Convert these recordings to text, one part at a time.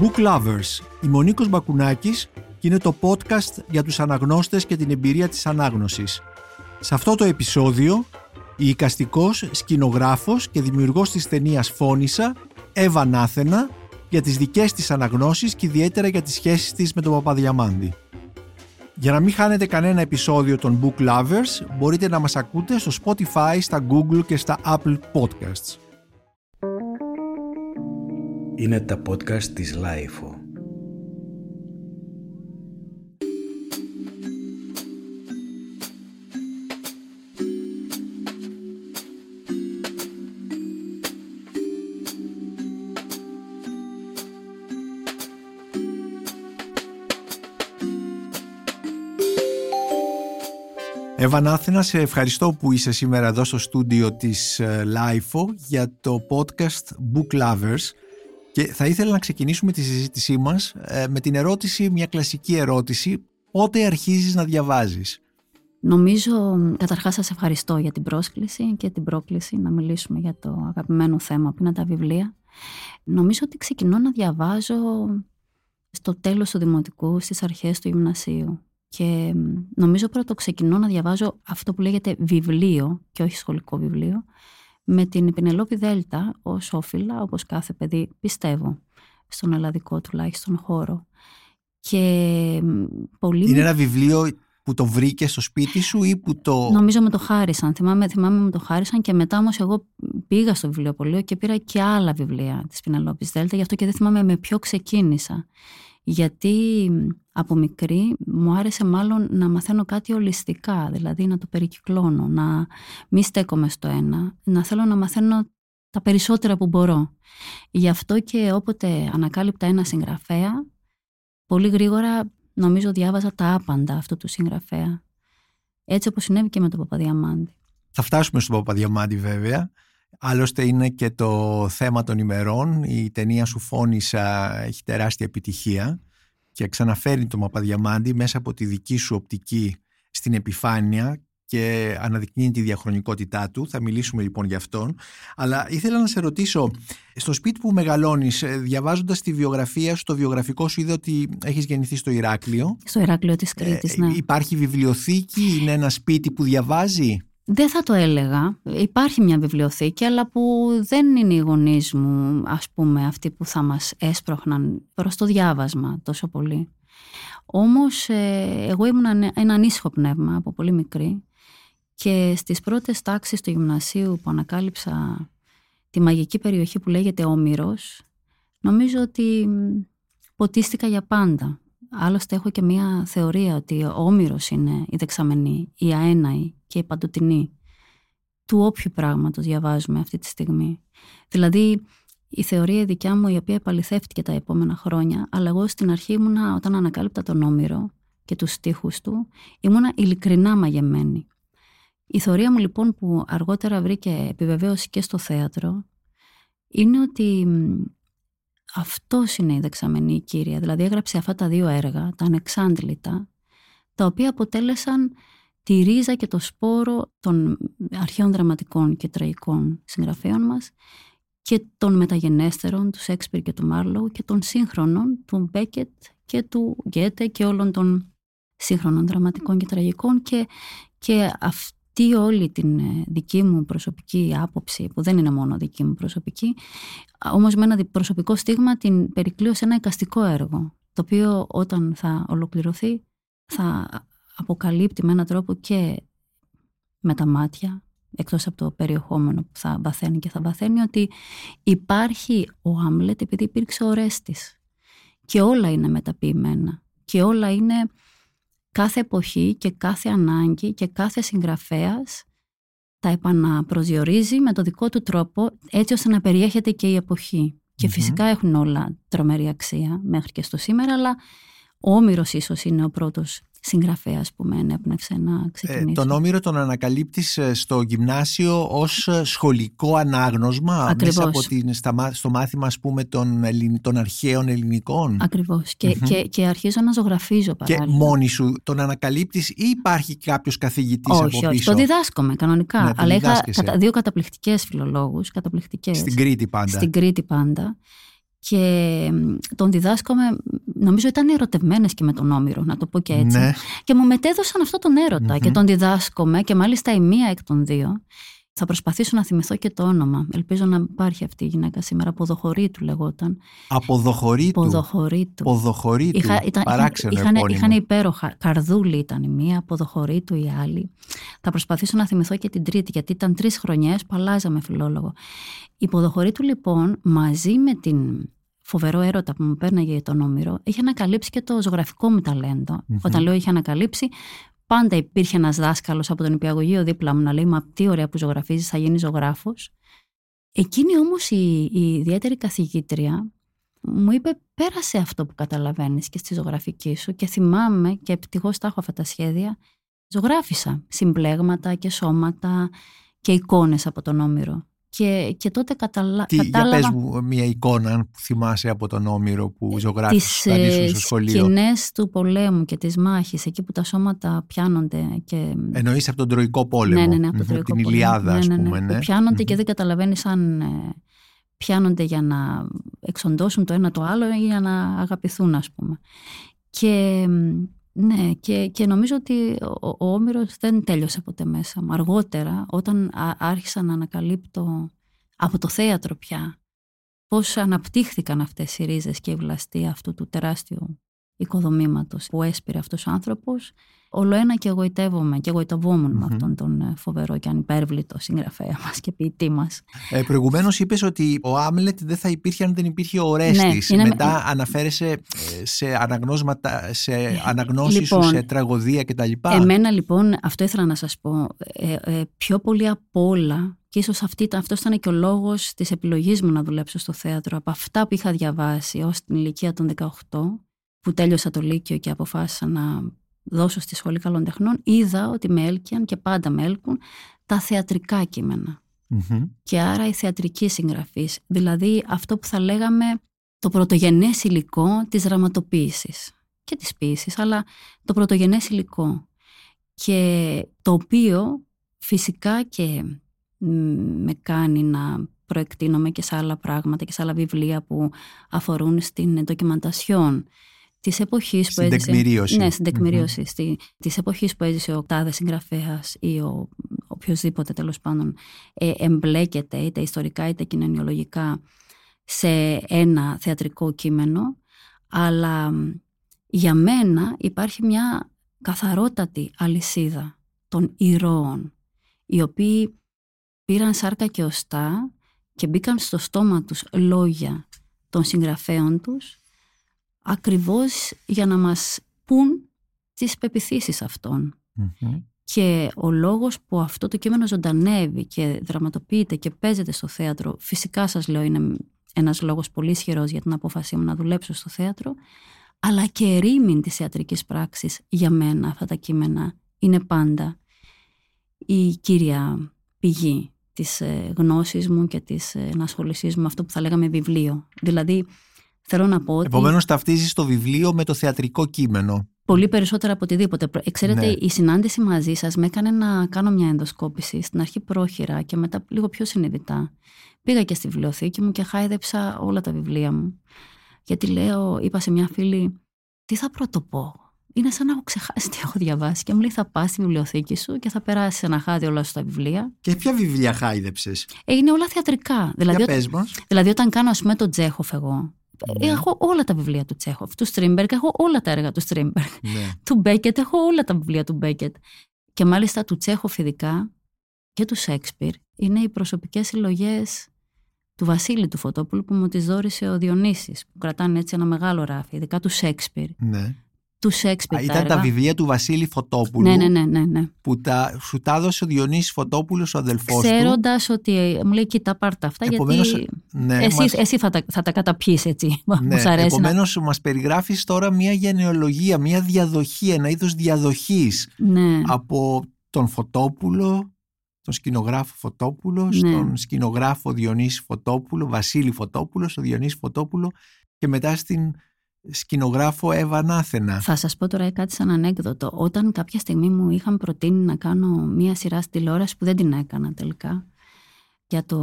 Book Lovers. Η Μονίκος Μπακουνάκης και είναι το podcast για τους αναγνώστες και την εμπειρία της ανάγνωσης. Σε αυτό το επεισόδιο, η οικαστικός, σκηνογράφος και δημιουργός της ταινίας Φώνησα, Εύα Νάθενα, για τις δικές της αναγνώσεις και ιδιαίτερα για τις σχέσεις της με τον Παπαδιαμάντη. Για να μην χάνετε κανένα επεισόδιο των Book Lovers, μπορείτε να μας ακούτε στο Spotify, στα Google και στα Apple Podcasts. Είναι τα podcast της Lifeo. Εύαν Νάθηνα, σε ευχαριστώ που είσαι σήμερα εδώ στο στούντιο της LIFO για το podcast Book Lovers και θα ήθελα να ξεκινήσουμε τη συζήτησή μας ε, με την ερώτηση, μια κλασική ερώτηση, πότε αρχίζεις να διαβάζεις; Νομίζω, καταρχάς σας ευχαριστώ για την πρόσκληση και την πρόκληση να μιλήσουμε για το αγαπημένο θέμα που είναι τα βιβλία. Νομίζω ότι ξεκινώ να διαβάζω στο τέλος του δημοτικού, στις αρχές του γυμνασίου. Και νομίζω πρώτο ξεκινώ να διαβάζω αυτό που λέγεται βιβλίο και όχι σχολικό βιβλίο με την Πινελόπη Δέλτα ως όφυλα, όπως κάθε παιδί πιστεύω, στον ελλαδικό τουλάχιστον χώρο. Και πολύ... Είναι ένα βιβλίο που το βρήκες στο σπίτι σου ή που το... Νομίζω με το χάρισαν. Θυμάμαι, θυμάμαι με το χάρισαν και μετά όμως εγώ πήγα στο βιβλιοπωλείο και πήρα και άλλα βιβλία της Πινελόπης Δέλτα, γι' αυτό και δεν θυμάμαι με ποιο ξεκίνησα γιατί από μικρή μου άρεσε μάλλον να μαθαίνω κάτι ολιστικά, δηλαδή να το περικυκλώνω, να μη στέκομαι στο ένα, να θέλω να μαθαίνω τα περισσότερα που μπορώ. Γι' αυτό και όποτε ανακάλυπτα ένα συγγραφέα, πολύ γρήγορα νομίζω διάβαζα τα άπαντα αυτού του συγγραφέα. Έτσι όπως συνέβη και με τον Παπαδιαμάντη. Θα φτάσουμε στον Παπαδιαμάντη βέβαια. Άλλωστε είναι και το θέμα των ημερών. Η ταινία σου φώνησα έχει τεράστια επιτυχία και ξαναφέρει τον Παπαδιαμάντη μέσα από τη δική σου οπτική στην επιφάνεια και αναδεικνύει τη διαχρονικότητά του. Θα μιλήσουμε λοιπόν για αυτόν. Αλλά ήθελα να σε ρωτήσω, στο σπίτι που μεγαλώνεις, ε, διαβάζοντας τη βιογραφία σου, το βιογραφικό σου είδε ότι έχεις γεννηθεί στο Ηράκλειο. Στο Ηράκλειο της Κρήτης, ε, ναι. Υπάρχει βιβλιοθήκη, είναι ένα σπίτι που διαβάζει; Δεν θα το έλεγα. Υπάρχει μια βιβλιοθήκη, αλλά που δεν είναι οι γονείς μου, ας πούμε, αυτοί που θα μας έσπροχναν προς το διάβασμα τόσο πολύ. Όμως, ε, εγώ ήμουν ένα ανήσυχο πνεύμα από πολύ μικρή και στις πρώτες τάξεις του γυμνασίου που ανακάλυψα τη μαγική περιοχή που λέγεται Όμηρος, νομίζω ότι ποτίστηκα για πάντα. Άλλωστε έχω και μια θεωρία ότι ο Όμηρος είναι η δεξαμενή, η αέναη και η παντοτινή του όποιου πράγματος διαβάζουμε αυτή τη στιγμή. Δηλαδή η θεωρία δικιά μου η οποία επαληθεύτηκε τα επόμενα χρόνια, αλλά εγώ στην αρχή ήμουνα όταν ανακάλυπτα τον Όμηρο και τους στίχους του, ήμουνα ειλικρινά μαγεμένη. Η θεωρία μου λοιπόν που αργότερα βρήκε επιβεβαίωση και στο θέατρο, είναι ότι αυτός είναι η δεξαμενή κύρια. Δηλαδή έγραψε αυτά τα δύο έργα, τα ανεξάντλητα, τα οποία αποτέλεσαν τη ρίζα και το σπόρο των αρχαίων δραματικών και τραγικών συγγραφέων μας και των μεταγενέστερων, του Σέξπιρ και του Μάρλοου και των σύγχρονων, του Μπέκετ και του Γκέτε και όλων των σύγχρονων δραματικών και τραγικών και, και αυτή όλη την ε, δική μου προσωπική άποψη, που δεν είναι μόνο δική μου προσωπική, όμως με ένα προσωπικό στίγμα την περικλείω σε ένα εικαστικό έργο, το οποίο όταν θα ολοκληρωθεί θα αποκαλύπτει με έναν τρόπο και με τα μάτια, εκτός από το περιεχόμενο που θα βαθαίνει και θα βαθαίνει, ότι υπάρχει ο Άμλετ επειδή υπήρξε ο Ρέστης. Και όλα είναι μεταποιημένα. Και όλα είναι κάθε εποχή και κάθε ανάγκη και κάθε συγγραφέας τα επαναπροσδιορίζει με το δικό του τρόπο έτσι ώστε να περιέχεται και η εποχή. Και φυσικά έχουν όλα τρομερή αξία μέχρι και στο σήμερα, αλλά ο Όμηρος ίσως είναι ο πρώτος συγγραφέα που με ενέπνευσε να ξεκινήσω. Ε, τον Όμηρο τον ανακαλύπτεις ε, στο γυμνάσιο ως ε, σχολικό ανάγνωσμα Ακριβώς. μέσα από την, στο μάθημα ας πούμε των, των αρχαίων ελληνικών; Ακριβώς και, και, και αρχίζω να ζωγραφίζω παράλληλα. Και μόνη σου τον ανακαλύπτεις ή υπάρχει κάποιος καθηγητής όχι, από πίσω; Όχι, το διδάσκομαι κανονικά. Ναι, αλλά είχα κατα, δύο καταπληκτικές φιλολόγους. Καταπληκτικές, στην Κρήτη πάντα. Στην Κρήτη πάντα. Και τον διδάσκομαι, νομίζω ήταν ερωτευμένες και με τον Όμηρο, να το πω και έτσι. Ναι. Και μου μετέδωσαν αυτό τον ερωτα και τον διδάσκομαι και μάλιστα η μία εκ των δύο. Θα προσπαθήσω να θυμηθώ και το όνομα. Ελπίζω να υπάρχει αυτή η γυναίκα σήμερα. Ποδοχωρήτου λεγόταν. Αποδοχωρήτου. Ποδοχωρήτου. Ποδοχωρήτου. Είχα, ήταν, Παράξενο είχαν, επώνυμο. είχαν υπέροχα. Καρδούλη ήταν η μία, Ποδοχωρήτου η άλλη. Θα προσπαθήσω να θυμηθώ και την τρίτη, γιατί ήταν τρεις χρονιές που αλλάζαμε φιλόλογο. Η Ποδοχωρήτου λοιπόν μαζί με την φοβερό έρωτα που μου πέρναγε για τον Όμηρο, είχε ανακαλύψει και το ζωγραφικό μου ταλεντο Όταν λέω είχε ανακαλύψει, πάντα υπήρχε ένας δάσκαλος από τον υπηαγωγείο δίπλα μου να λέει Μα τι ωραία που ζωγραφίζεις, θα γίνεις ζωγράφος. Εκείνη όμως η, η ιδιαίτερη καθηγήτρια μου είπε πέρασε αυτό που καταλαβαίνεις και στη ζωγραφική σου και θυμάμαι και ευτυχώς τα έχω αυτά τα σχέδια ζωγράφισα συμπλέγματα και σώματα και εικόνες από τον Όμηρο και, και τότε καταλα... Τι, κατάλαβα Για πες μου μια εικόνα που θυμάσαι από τον Όμηρο που τις ζωγράφησες όταν ήσουν στο σχολείο. σκηνές του πολέμου και της μάχης εκεί που τα σώματα πιάνονται και... Εννοείς από τον Τροϊκό Πόλεμο. ναι, ναι, ναι, από τον Μμμ, Τροϊκό Την Πόλεμο. Ηλιάδα, ναι, ας ναι, ναι, πούμε. που Ναι. πιάνονται και Μμμ. δεν καταλαβαίνεις αν ε, πιάνονται για να εξοντώσουν το ένα το άλλο ή για να αγαπηθούν ας πούμε. Και, μ, ναι, και, και νομίζω ότι ο, ο Όμηρος δεν τέλειωσε ποτέ μέσα μου. Αργότερα όταν α- άρχισα να ανακαλύπτω από το θέατρο πια πώς αναπτύχθηκαν αυτές οι ρίζες και η βλαστή αυτού του τεράστιου οικοδομήματος που έσπηρε αυτός ο άνθρωπος όλο ένα και εγωιτεύομαι και εγωιτευόμουν με Μμμ. αυτόν τον ε, φοβερό και ανυπέρβλητο συγγραφέα μας και ποιητή μας. Ε, προηγουμένως είπες ότι ο Άμλετ δεν θα υπήρχε αν δεν υπήρχε ο Ορέστης. Ναι, είναι- Μετά αναφέρεσαι ε, σε, αναγνώσματα, σε αναγνώσεις σου, Λοιπόν, σε τραγωδία κτλ. Εμένα λοιπόν, αυτό ήθελα να σας πω, ε, ε, πιο πολύ απ' όλα και ίσως αυτή, ήταν- αυτός ήταν και ο λόγος της επιλογής μου να δουλέψω στο θέατρο από αυτά που είχα διαβάσει ως την ηλικία των 18 που τέλειωσα το Λύκειο και αποφάσισα να δώσω στη Σχολή Καλών Τεχνών είδα ότι με έλκυαν και πάντα με έλκουν τα θεατρικά κείμενα Μμμ. και άρα η θεατρική συγγραφή. Δηλαδή αυτό που θα λέγαμε το πρωτογενές υλικό της δραματοποίησης και της ποίησης, αλλά το πρωτογενές υλικό και το οποίο φυσικά και μ, με κάνει να προεκτείνομαι και σε άλλα πράγματα και σε άλλα βιβλία που αφορούν στην ντοκιμαντασιόν της εποχής που Στην έζησε... τεκμηρίωση. Ναι, στην τεκμηρίωση. Στη, της εποχής που έζησε ο τάδες συγγραφέας ή ο οποιοδήποτε τέλος πάντων ε, εμπλέκεται είτε ιστορικά είτε κοινωνιολογικά σε ένα θεατρικό κείμενο αλλά μ, για μένα υπάρχει μια καθαρότατη αλυσίδα των ηρώων οι οποίοι πήραν σάρκα και οστά και μπήκαν στο στόμα τους λόγια των συγγραφέων τους ακριβώς για να μας πούν τις πεπιθήσεις αυτών. Μμμ. Και ο λόγος που αυτό το κείμενο ζωντανεύει και δραματοποιείται και παίζεται στο θέατρο, φυσικά σας λέω είναι ένας λόγος πολύ ισχυρός για την απόφασή μου να δουλέψω στο θέατρο, αλλά και ερήμην της θεατρικής πράξης για μένα αυτά τα κείμενα είναι πάντα η κύρια πηγή της ε, γνώσης μου και της ε, ενασχολησής μου με αυτό που θα λέγαμε βιβλίο. Δηλαδή θέλω να πω ότι... Επομένως ταυτίζεις το βιβλίο με το θεατρικό κείμενο. Πολύ περισσότερα από οτιδήποτε. Προ- ε, Ξέρετε, Ναι. η συνάντηση μαζί σας με έκανε να κάνω μια ενδοσκόπηση. Στην αρχή πρόχειρα και μετά λίγο πιο συνειδητά. Πήγα και στη βιβλιοθήκη μου και χάιδεψα όλα τα βιβλία μου. Γιατί λέω, είπα σε μια φίλη, τι θα πρωτοπώ; Είναι σαν να έχω ξεχάσει τι έχω διαβάσει. Και μου λέει, θα πας στη βιβλιοθήκη σου και θα περάσεις ένα χάδι όλα σου τα βιβλία. Και ποια βιβλία χάιδεψες; Ε, είναι όλα θεατρικά. Δηλαδή, Για όταν- πες μας. Δηλαδή, όταν κάνω, ας πούμε, τον Τσέχοφ εγώ. Ναι. Έχω όλα τα βιβλία του Τσέχοφ. Του Στρίμπεργκ, έχω όλα τα έργα του Στρίμπεργκ. Ναι. Του Μπέκετ, έχω όλα τα βιβλία του Μπέκετ. Και μάλιστα του Τσέχοφ ειδικά και του Σέξπιρ είναι οι προσωπικές συλλογές του Βασίλη του Φωτόπουλου που μου τις δώρισε ο Διονύσης που κρατάνε έτσι ένα μεγάλο ράφι, ειδικά του Σέξπιρ. ναι. Του Σέξπιρ Α, τα Ήταν τα έργα. βιβλία του Βασίλη Φωτόπουλου Ναι, ναι, ναι, ναι, ναι. που τα, σου τα έδωσε ο Διονύσης Φωτόπουλος, ο αδελφός του. Ξέροντας ότι ε, μου λέει κοίτα πάρτα αυτά Επομένως, γιατί ναι, εσύ, μας- εσύ θα, τα, θα τα καταπιείς έτσι. Ναι, μου σ' αρέσει να... επομένως μας περιγράφεις τώρα μια γενεολογία, μια διαδοχή, ένα είδος διαδοχής Ναι. από τον Φωτόπουλο, τον σκηνογράφο Φωτόπουλο, Ναι. στον σκηνογράφο Διονύση Φωτόπουλο, Βασίλη Φωτόπουλο, στον Διονύση Φωτόπουλο και μετά στην σκηνογράφο Εύα Νάθενα. Θα σας πω τώρα κάτι σαν ανέκδοτο. Όταν κάποια στιγμή μου είχαν προτείνει να κάνω μία σειρά στη τηλεόραση που δεν την έκανα τελικά για το,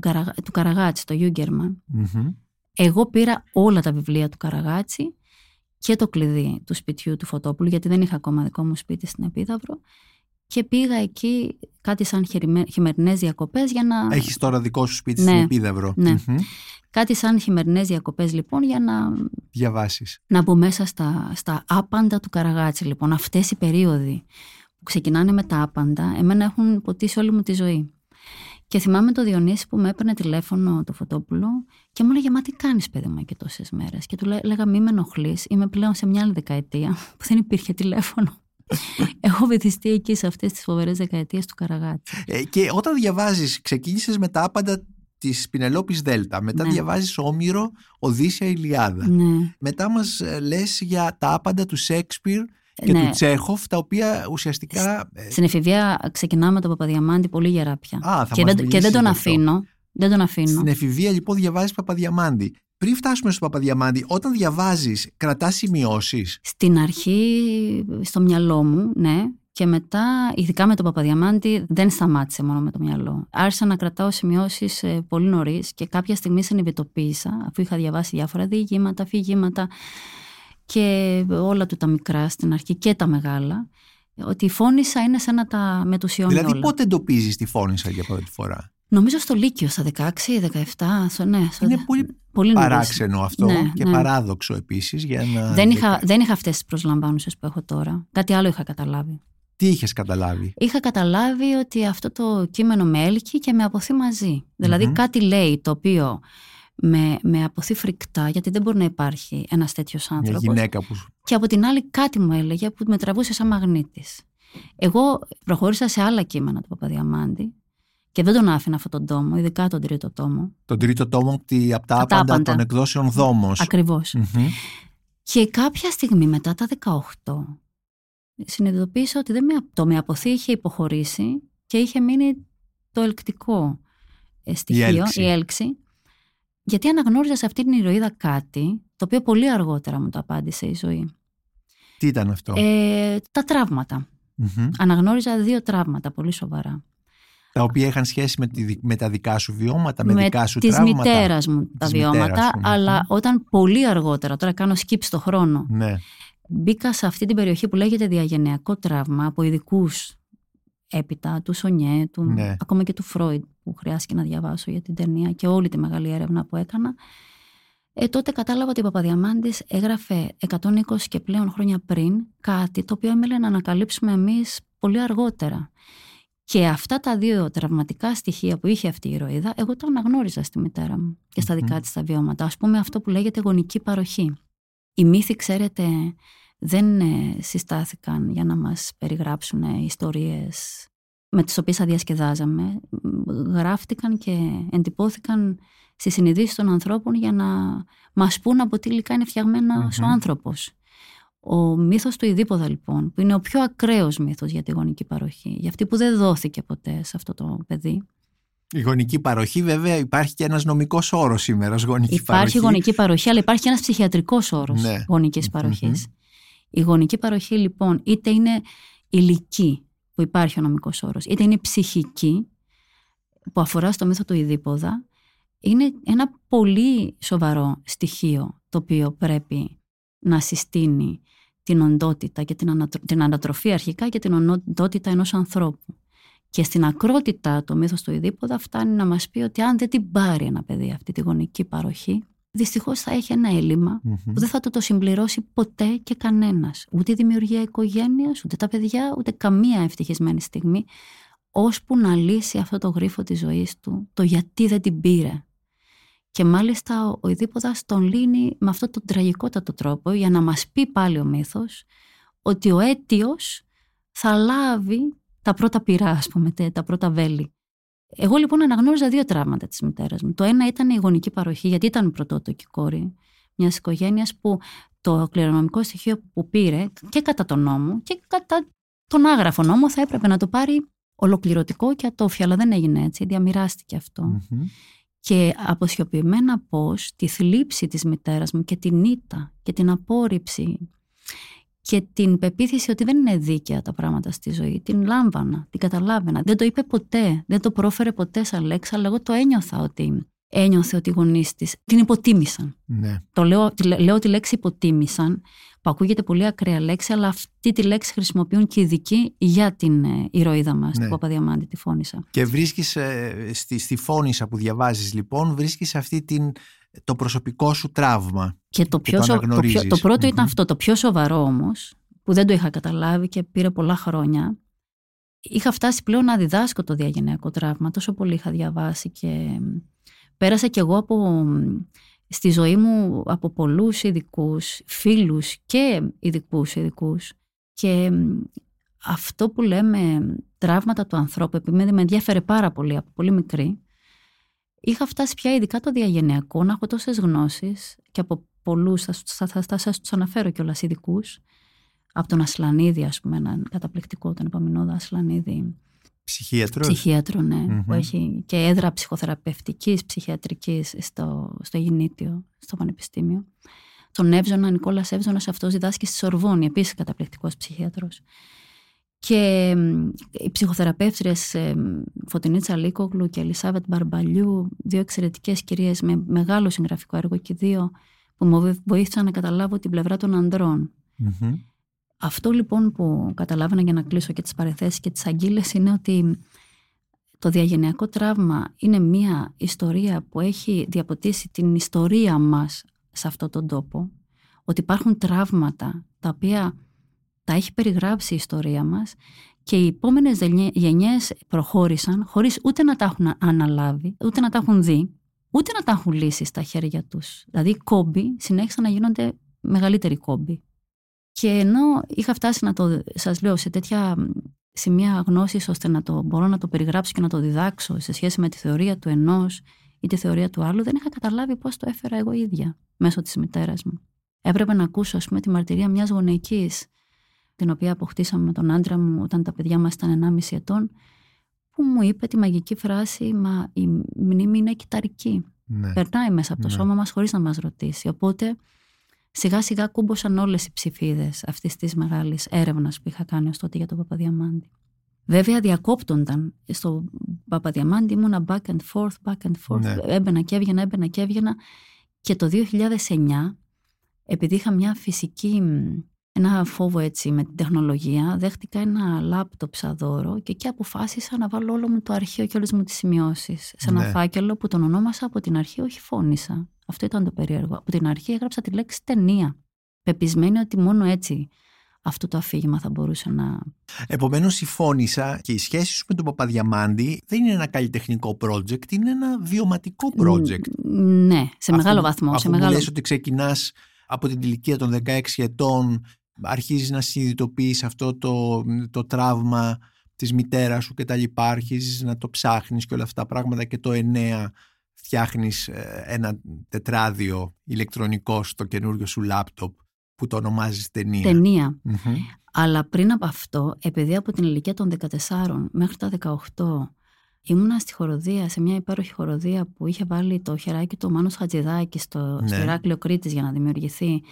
Καρα- του Καραγάτση, το Γιούγκερμαν. Μμμ. Εγώ πήρα όλα τα βιβλία του Καραγάτσι και το κλειδί του σπιτιού του Φωτόπουλου, γιατί δεν είχα ακόμα δικό μου σπίτι στην Επίδαυρο. Και πήγα εκεί κάτι σαν χειμερινές διακοπές για να. Έχεις τώρα δικό σου σπίτι Ναι, στην Επίδαυρο. ναι. Μμμ. Κάτι σαν χειμερινές διακοπές λοιπόν για να, Διαβάσεις. να μπω μέσα στα, στα άπαντα του Καραγάτσι. Λοιπόν, αυτές οι περίοδοι που ξεκινάνε με τα άπαντα, εμένα έχουν ποτίσει όλη μου τη ζωή. Και θυμάμαι το Διονύση που με έπαιρνε τηλέφωνο το Φωτόπουλο και μου έλεγε Μα τι κάνεις, παιδί μου, εκεί τόσες μέρες; Και του λέ- λέγα Μη με ενοχλείς. Είμαι πλέον σε μια άλλη δεκαετία που δεν υπήρχε τηλέφωνο. Έχω βυθιστεί εκεί σε αυτές τις φοβερές δεκαετίες του Καραγάτσι. Ε, και όταν διαβάζεις, ξεκίνησες με τα άπαντα της Πινελόπης Δέλτα. Μετά Ναι. διαβάζεις Όμηρο, Οδύσσια, Ηλιάδα. Ναι. Μετά μας λες για τα άπαντα του Σέξπιρ και Ναι. του Τσέχοφ, τα οποία ουσιαστικά. ε, Στην εφηβεία ξεκινάμε με τον Παπαδιαμάντη πολύ γερά πια. Α, θα και, μας δεν, και μιλήσεις δεν τον γι' αυτό. αφήνω. Δεν τον αφήνω. Στην εφηβεία λοιπόν διαβάζεις Παπαδιαμάντη. Πριν φτάσουμε στο Παπαδιαμάντη, όταν διαβάζεις, κρατάς σημειώσεις. Στην αρχή, στο μυαλό μου, ναι. Και μετά, ειδικά με τον Παπαδιαμάντη, δεν σταμάτησε μόνο με το μυαλό. Άρχισα να κρατάω σημειώσεις πολύ νωρίς και κάποια στιγμή συνειδητοποίησα, αφού είχα διαβάσει διάφορα διηγήματα, αφηγήματα και όλα του τα μικρά στην αρχή και τα μεγάλα, ότι η φώνησα είναι σαν να τα μετουσιώνει Δηλαδή, όλα. πότε εντοπίζεις τη φώνησα για πρώτη φορά; Νομίζω στο Λύκειο, στα 16, 17, στο, ναι. Στο, Είναι πολύ πολύ νωρίς. παράξενο αυτό Ναι, και ναι. παράδοξο επίσης. Για να... Δεν είχα, δεν είχα αυτές τις προσλαμβάνουσες που έχω τώρα. Κάτι άλλο είχα καταλάβει. Τι είχες καταλάβει; Είχα καταλάβει ότι αυτό το κείμενο με έλκει και με αποθεί μαζί. Δηλαδή Μμμ. κάτι λέει το οποίο με, με αποθεί φρικτά, γιατί δεν μπορεί να υπάρχει ένας τέτοιος Μια άνθρωπος. γυναίκα που. Και από την άλλη κάτι μου έλεγε που με τραβούσε σαν μαγνήτης. Εγώ προχώρησα σε άλλα κείμενα του Παπαδιαμάντη και δεν τον άφηνα αυτόν τον τόμο, ειδικά τον τρίτο τόμο. Τον τρίτο τόμο τη- από τα Από τα άπαντα άπαντα. των εκδόσεων Δόμος. Ακριβώς. Και κάποια στιγμή μετά τα 18 συνειδητοποίησα ότι δεν με, το με αποθεί είχε υποχωρήσει και είχε μείνει το ελκτικό ε, στοιχείο, έλξη. η έλξη. Γιατί αναγνώριζα σε αυτήν την ηρωίδα κάτι το οποίο πολύ αργότερα μου το απάντησε η ζωή. Τι ήταν αυτό; Ε, τα τραύματα. Μμμ. Αναγνώριζα δύο τραύματα πολύ σοβαρά. Τα οποία είχαν σχέση με, τη, με τα δικά σου βιώματα, με, δικά σου της τραύματα. μητέρας μου τα Της βιώματα, μητέρας σου, μμμ. αλλά όταν πολύ αργότερα, τώρα κάνω skip στο χρόνο, Ναι. μπήκα σε αυτή την περιοχή που λέγεται διαγενειακό τραύμα από ειδικούς έπειτα του Σονιέ, του, Ναι. ακόμα και του Φρόιντ που χρειάστηκε να διαβάσω για την ταινία και όλη τη μεγάλη έρευνα που έκανα. Ε, τότε κατάλαβα ότι ο Παπαδιαμάντης έγραφε 120 και πλέον χρόνια πριν κάτι το οποίο έμελε να ανακαλύψουμε εμείς πολύ αργότερα. Και αυτά τα δύο τραυματικά στοιχεία που είχε αυτή η ηρωίδα, εγώ το αναγνώριζα στη μητέρα μου και στα δικά Μμμ. της τα βιώματα. Ας πούμε αυτό που λέγεται γονική παροχή. Οι μύθοι, ξέρετε, δεν ε, συστάθηκαν για να μας περιγράψουν ε, ιστορίες με τις οποίες θα διασκεδάζαμε. Μ, Γράφτηκαν και εντυπώθηκαν στη συνειδήση των ανθρώπων για να μας πούν από τι υλικά είναι φτιαγμένος ο Μμμ. άνθρωπος. Ο μύθος του Ιδίποδα λοιπόν, που είναι ο πιο ακραίος μύθος για τη γονική παροχή, για αυτή που δεν δόθηκε ποτέ σε αυτό το παιδί. Η γονική παροχή, βέβαια, υπάρχει και ένας νομικός όρος σήμερα ως γονική Υπάρχει παροχή. γονική παροχή, αλλά υπάρχει και ένας ψυχιατρικός όρος Ναι. γονικής Μμμ. παροχής. Η γονική παροχή λοιπόν είτε είναι ηλική που υπάρχει ο νομικός όρος, είτε είναι ψυχική που αφορά στο μύθο του Ιδίποδα, είναι ένα πολύ σοβαρό στοιχείο το οποίο πρέπει να συστήνει την οντότητα και την, ανατρο- την ανατροφή αρχικά και την οντότητα ενός ανθρώπου. Και στην ακρότητα το μύθος του Ιδίποδα φτάνει να μας πει ότι αν δεν την πάρει ένα παιδί αυτή τη γονική παροχή, δυστυχώς θα έχει ένα έλλειμμα Μμμ. που δεν θα το, το συμπληρώσει ποτέ και κανένας. Ούτε η δημιουργία οικογένειας, ούτε τα παιδιά, ούτε καμία ευτυχισμένη στιγμή, ώσπου να λύσει αυτό το γρίφο της ζωής του, το γιατί δεν την πήρε. Και μάλιστα ο, ο Ιδίποδας τον λύνει με αυτόν τον τραγικότατο τρόπο για να μας πει πάλι ο μύθος ότι ο αίτιος θα λάβει τα πρώτα πυρά, ας πούμε, τε- τα πρώτα βέλη. Εγώ λοιπόν αναγνώριζα δύο τραύματα της μητέρας μου. Το ένα ήταν η γονική παροχή, γιατί ήταν πρωτότοκη κόρη μιας οικογένειας που το κληρονομικό στοιχείο που πήρε και κατά τον νόμο και κατά τον άγραφο νόμο θα έπρεπε να το πάρει ολοκληρωτικό και ατόφια, αλλά δεν έγινε έτσι, διαμοιράστηκε αυτό. Μμμ. Και αποσιωπημένα πώς τη θλίψη της μητέρας μου και την ήττα και την απόρριψη και την πεποίθηση ότι δεν είναι δίκαια τα πράγματα στη ζωή. Την λάμβανα, την καταλάβαινα. Δεν το είπε ποτέ, δεν το πρόφερε ποτέ σαν λέξη, αλλά εγώ το ένιωθα ότι ένιωθε ότι οι γονείς της την υποτίμησαν. Ναι. Το λέω, τη- λέω τη λέξη υποτίμησαν, που ακούγεται πολύ ακραία λέξη, αλλά αυτή τη λέξη χρησιμοποιούν και οι ειδικοί για την ε, ηρωίδα μας, Ναι. την Παπαδιαμάντη, τη φώνησα. Και βρίσκεις ε, στη, στη φώνησα που διαβάζεις λοιπόν, βρίσκεις αυτή την, το προσωπικό σου τραύμα. Και το, Και πιο, το σο- το, πιο, αναγνωρίζεις. το πρώτο Μμμ. ήταν αυτό. Το πιο σοβαρό όμως, που δεν το είχα καταλάβει και πήρε πολλά χρόνια. Είχα φτάσει πλέον να διδάσκω το διαγενειακό τραύμα. Τόσο πολύ είχα διαβάσει και μ, πέρασα κι εγώ από, μ, στη ζωή μου από πολλούς ειδικούς, φίλους και ειδικούς ειδικούς. Και μ, αυτό που λέμε μ, τραύματα του ανθρώπου, επειδή με ενδιαφέρε πάρα πολύ από πολύ μικρή, είχα φτάσει πια ειδικά το διαγενειακό να έχω τόσες γνώσεις και από πολλούς, θα, θα, θα, θα σας τους αναφέρω κιόλας ειδικούς, από τον Ασλανίδη ας πούμε, έναν καταπληκτικό, τον Επαμινόδα Ασλανίδη, Ψυχίατρος. ψυχίατρο, ναι, Μμμ. που έχει και έδρα ψυχοθεραπευτικής, ψυχιατρικής στο, στο Γεννήτιο, στο Πανεπιστήμιο. Τον Εύζωνα, Νικόλας Εύζωνας, αυτός διδάσκει στη Σορβόνη, επίσης καταπληκτικός ψυχίατρος. Και μ, οι ψυχοθεραπεύτριες ε, μ, Φωτεινή Τσαλίκογλου και Ελισάβετ Μπαρμπαλιού, δύο εξαιρετικές κυρίες με μεγάλο συγγραφικό έργο και οι δύο που μου βοήθησαν να καταλάβω την πλευρά των ανδρών. Μμμ. Αυτό λοιπόν που καταλάβαινα για να κλείσω και τις παρεθέσεις και τις αγγίλες είναι ότι το διαγενειακό τραύμα είναι μια ιστορία που έχει διαποτίσει την ιστορία μας σε αυτόν τον τόπο. Ότι υπάρχουν τραύματα τα οποία τα έχει περιγράψει η ιστορία μας και οι επόμενες γενιέ- γενιές προχώρησαν χωρίς ούτε να τα έχουν αναλάβει, ούτε να τα έχουν δει, ούτε να τα έχουν λύσει στα χέρια τους. Δηλαδή οι κόμποι συνέχισαν να γίνονται μεγαλύτεροι κόμποι. Και ενώ είχα φτάσει να το, σας λέω, σε τέτοια σημεία γνώσης ώστε να το μπορώ να το περιγράψω και να το διδάξω σε σχέση με τη θεωρία του ενός ή τη θεωρία του άλλου, δεν είχα καταλάβει πώς το έφερα εγώ ίδια μέσω της μητέρας μου. Έπρεπε να ακούσω, ας πούμε, τη μαρτυρία μιας γονεϊκής, την οποία αποκτήσαμε με τον άντρα μου όταν τα παιδιά μας ήταν 1,5 ετών, που μου είπε τη μαγική φράση «Μα η μνήμη είναι κυταρική». Ναι. Περνάει μέσα από το Ναι. σώμα μας χωρίς να μας ρωτήσει. Οπότε σιγά σιγά κούμποσαν όλες οι ψηφίδες αυτής της μεγάλης έρευνας που είχα κάνει ως τότε για τον Παπαδιαμάντη. Βέβαια διακόπτονταν. Στο Παπαδιαμάντη ήμουνα back and forth, back and forth. Ναι. Έμπαινα και έβγαινα, έμπαινα και έβγαινα. Και το 2009, επειδή είχα μια φυσική, μ, ένα φόβο έτσι με την τεχνολογία, δέχτηκα ένα λάπτοπ σαν δώρο και εκεί αποφάσισα να βάλω όλο μου το αρχείο και όλες μου τις σημειώσεις σε ένα Ναι. φάκελο που τον ονόμασα από την αρχή όχι φώνησα. Αυτό ήταν το περίεργο. Από την αρχή έγραψα τη λέξη ταινία. Πεπισμένη ότι μόνο έτσι αυτό το αφήγημα θα μπορούσε να... Επομένως η φώνησα και η σχέση σου με τον Παπαδιαμάντη δεν είναι ένα καλλιτεχνικό project, είναι ένα βιωματικό project. Ν- Ναι, σε Αφού- μεγάλο βαθμό. Αφού σε μου μεγάλο... λες ότι ξεκινάς από την ηλικία των 16 ετών, αρχίζεις να συνειδητοποιείς αυτό το, το τραύμα της μητέρας σου και τα λοιπά, αρχίζεις να το ψάχνεις και όλα αυτά τα πράγματα και το 9 φτιάχνεις ε, ένα τετράδιο ηλεκτρονικό στο καινούριο σου λάπτοπ που το ονομάζεις ταινία. Ταινία. Μμμ. Αλλά πριν από αυτό, επειδή από την ηλικία των 14 μέχρι τα 18 ήμουνα στη χοροδία, σε μια υπέροχη χοροδία που είχε βάλει το χεράκι του ο Μάνος Χατζηδάκη στο, στο Ναι. Ηράκλειο Κρήτης για να δημιουργηθεί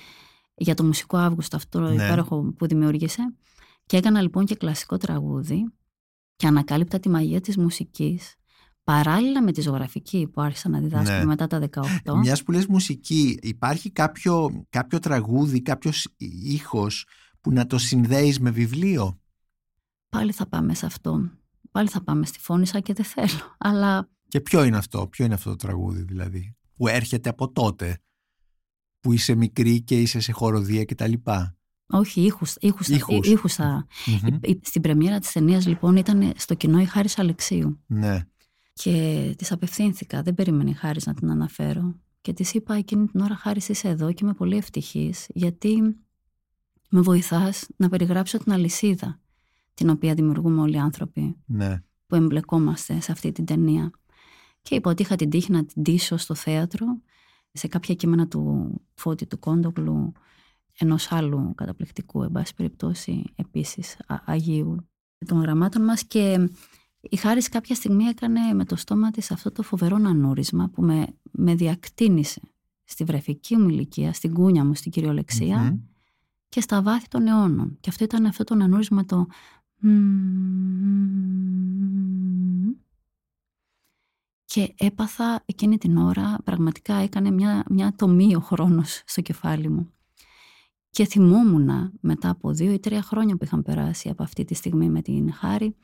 για το μουσικό Αύγουστο αυτό το Ναι. υπέροχο που δημιούργησε. Και έκανα λοιπόν και κλασικό τραγούδι και ανακάλυπτα τη μαγεία της μουσικής παράλληλα με τη ζωγραφική που άρχισα να διδάσκω Ναι. μετά τα 18. Μιας που λες μουσική, υπάρχει κάποιο, κάποιο τραγούδι, κάποιος ήχος που να το συνδέεις με βιβλίο; Πάλι θα πάμε σε αυτό. Πάλι θα πάμε στη φώνησα και δεν θέλω. Αλλά Και ποιο είναι αυτό, ποιο είναι αυτό το τραγούδι δηλαδή, που έρχεται από τότε, που είσαι μικρή και είσαι σε χοροδία και τα λοιπά; όχι, ήχους, ήχους, Ήχους. ήχους. ήχους θα- Μμμ. Η- η- Στην πρεμιέρα της ταινίας λοιπόν ήταν στο κοινό η Χάρης Αλεξίου Ναι. Και της απευθύνθηκα, δεν περίμενε η Χάρης να την αναφέρω και της είπα εκείνη την ώρα Χάρης είσαι εδώ και είμαι πολύ ευτυχής γιατί με βοηθάς να περιγράψω την αλυσίδα την οποία δημιουργούμε όλοι οι άνθρωποι Ναι. που εμπλεκόμαστε σε αυτή την ταινία. Και είπα ότι είχα την τύχη να την τύσω στο θέατρο σε κάποια κείμενα του Φώτη του Κόντογλου ενός άλλου καταπληκτικού, εν πάση περιπτώσει, επίσης α- Αγίου των γραμμάτων μας και η Χάρης κάποια στιγμή έκανε με το στόμα της αυτό το φοβερό νανούρισμα που με, με διακτίνησε στη βρεφική μου ηλικία, στην κούνια μου, στην κυριολεξία Μμμ. και στα βάθη των αιώνων. Και αυτό ήταν αυτό το νανούρισμα το... μμμ. και έπαθα εκείνη την ώρα, πραγματικά έκανε μια, μια τομή ο χρόνος στο κεφάλι μου. Και θυμόμουν μετά από δύο ή τρία χρόνια που είχαν περάσει από αυτή τη στιγμή με την Χάρη,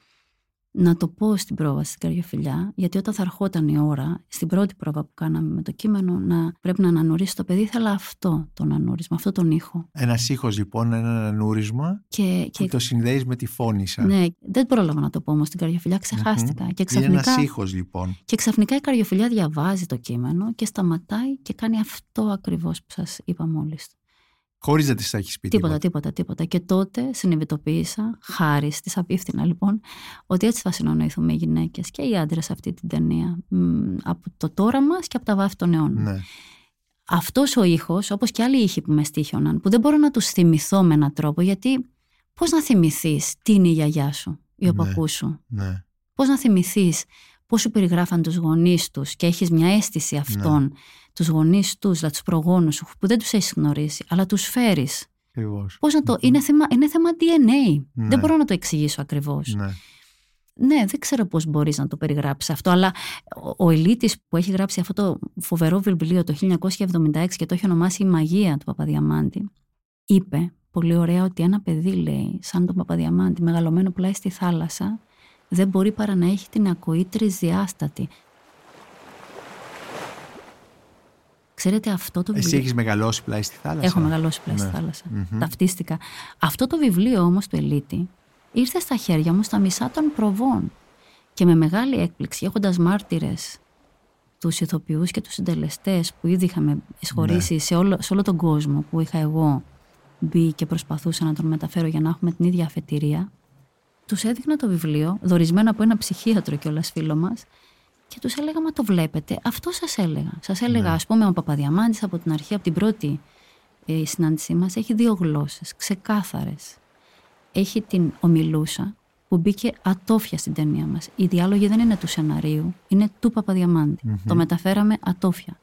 να το πω στην πρόβα στην καρδιοφιλιά, γιατί όταν θα ερχόταν η ώρα, στην πρώτη πρόβα που κάναμε με το κείμενο, να πρέπει να ανανουρίσει το παιδί, ήθελα αυτό το ανανούρισμα, αυτό τον ήχο. Ένας ήχος λοιπόν, ένα ανανούρισμα και, και... που το συνδέεις με τη φώνησα. Ναι, δεν πρόλαβα να το πω όμως στην καρδιοφιλιά, ξεχάστηκα. Mm-hmm. Και ξαφνικά, ένας ήχος λοιπόν. Και ξαφνικά η καρδιοφιλιά διαβάζει το κείμενο και σταματάει και κάνει αυτό ακριβώς που σας είπα μόλις. Χωρίς να τη έχεις πει τίποτα. Τίποτα, τίποτα. Και τότε συνειδητοποίησα, χάρη τη απίφθηνα λοιπόν, ότι έτσι θα συνονοηθούμε οι γυναίκες και οι άντρες σε αυτή την ταινία. Από το τώρα μας και από τα βάθη των αιώνων. Ναι. Αυτός ο ήχος, όπως και άλλοι ήχοι που με στήχιοναν, που δεν μπορώ να τους θυμηθώ με έναν τρόπο, γιατί πώς να θυμηθείς τι είναι η γιαγιά σου ή ο ναι, παππούς σου; Ναι. Πώς να θυμηθείς πώ σου περιγράφαν τους γονείς τους και έχεις μια αίσθηση αυτών. Ναι τους γονείς τους, δηλαδή τους προγόνους σου που δεν τους έχεις γνωρίσει, αλλά τους φέρεις. Πώς να το... Είναι θέμα, είναι θέμα DNA. Ναι. Δεν μπορώ να το εξηγήσω ακριβώς. Ναι. ναι. δεν ξέρω πώς μπορείς να το περιγράψεις αυτό, αλλά ο, ο Ελίτης που έχει γράψει αυτό το φοβερό βιβλίο το 1976 και το έχει ονομάσει «Η μαγεία του Παπαδιαμάντη», είπε πολύ ωραία ότι ένα παιδί, λέει, σαν τον Παπαδιαμάντη, μεγαλωμένο πλάι στη θάλασσα, δεν μπορεί παρά να έχει την ακοή τρισδιάστατη. Ξέρετε αυτό το βιβλίο. Εσύ έχεις μεγαλώσει πλάι στη θάλασσα; Έχω μεγαλώσει πλάι στη ναι. θάλασσα. Ταυτίστηκα. Αυτό το βιβλίο όμως του Ελίτη ήρθε στα χέρια μου στα μισά των προβών. Και με μεγάλη έκπληξη, έχοντας μάρτυρες τους ηθοποιούς και τους συντελεστές που ήδη είχαμε εισχωρήσει ναι. σε, όλο, σε όλο τον κόσμο που είχα εγώ μπει και προσπαθούσα να τον μεταφέρω για να έχουμε την ίδια αφετηρία, τους έδειχνα το βιβλίο, δορισμένο από ένα ψυχίατρο κιόλας φίλο μας, και τους έλεγα, Μα το βλέπετε. Αυτό σας έλεγα. Σας έλεγα, ναι. ας πούμε, ο Παπαδιαμάντης από την αρχή, από την πρώτη ε, συνάντησή μας, έχει δύο γλώσσες ξεκάθαρες. Έχει την ομιλούσα που μπήκε ατόφια στην ταινία μας. Οι διάλογοι δεν είναι του σεναρίου, είναι του παπαδιαμαντη Το μεταφέραμε ατόφια.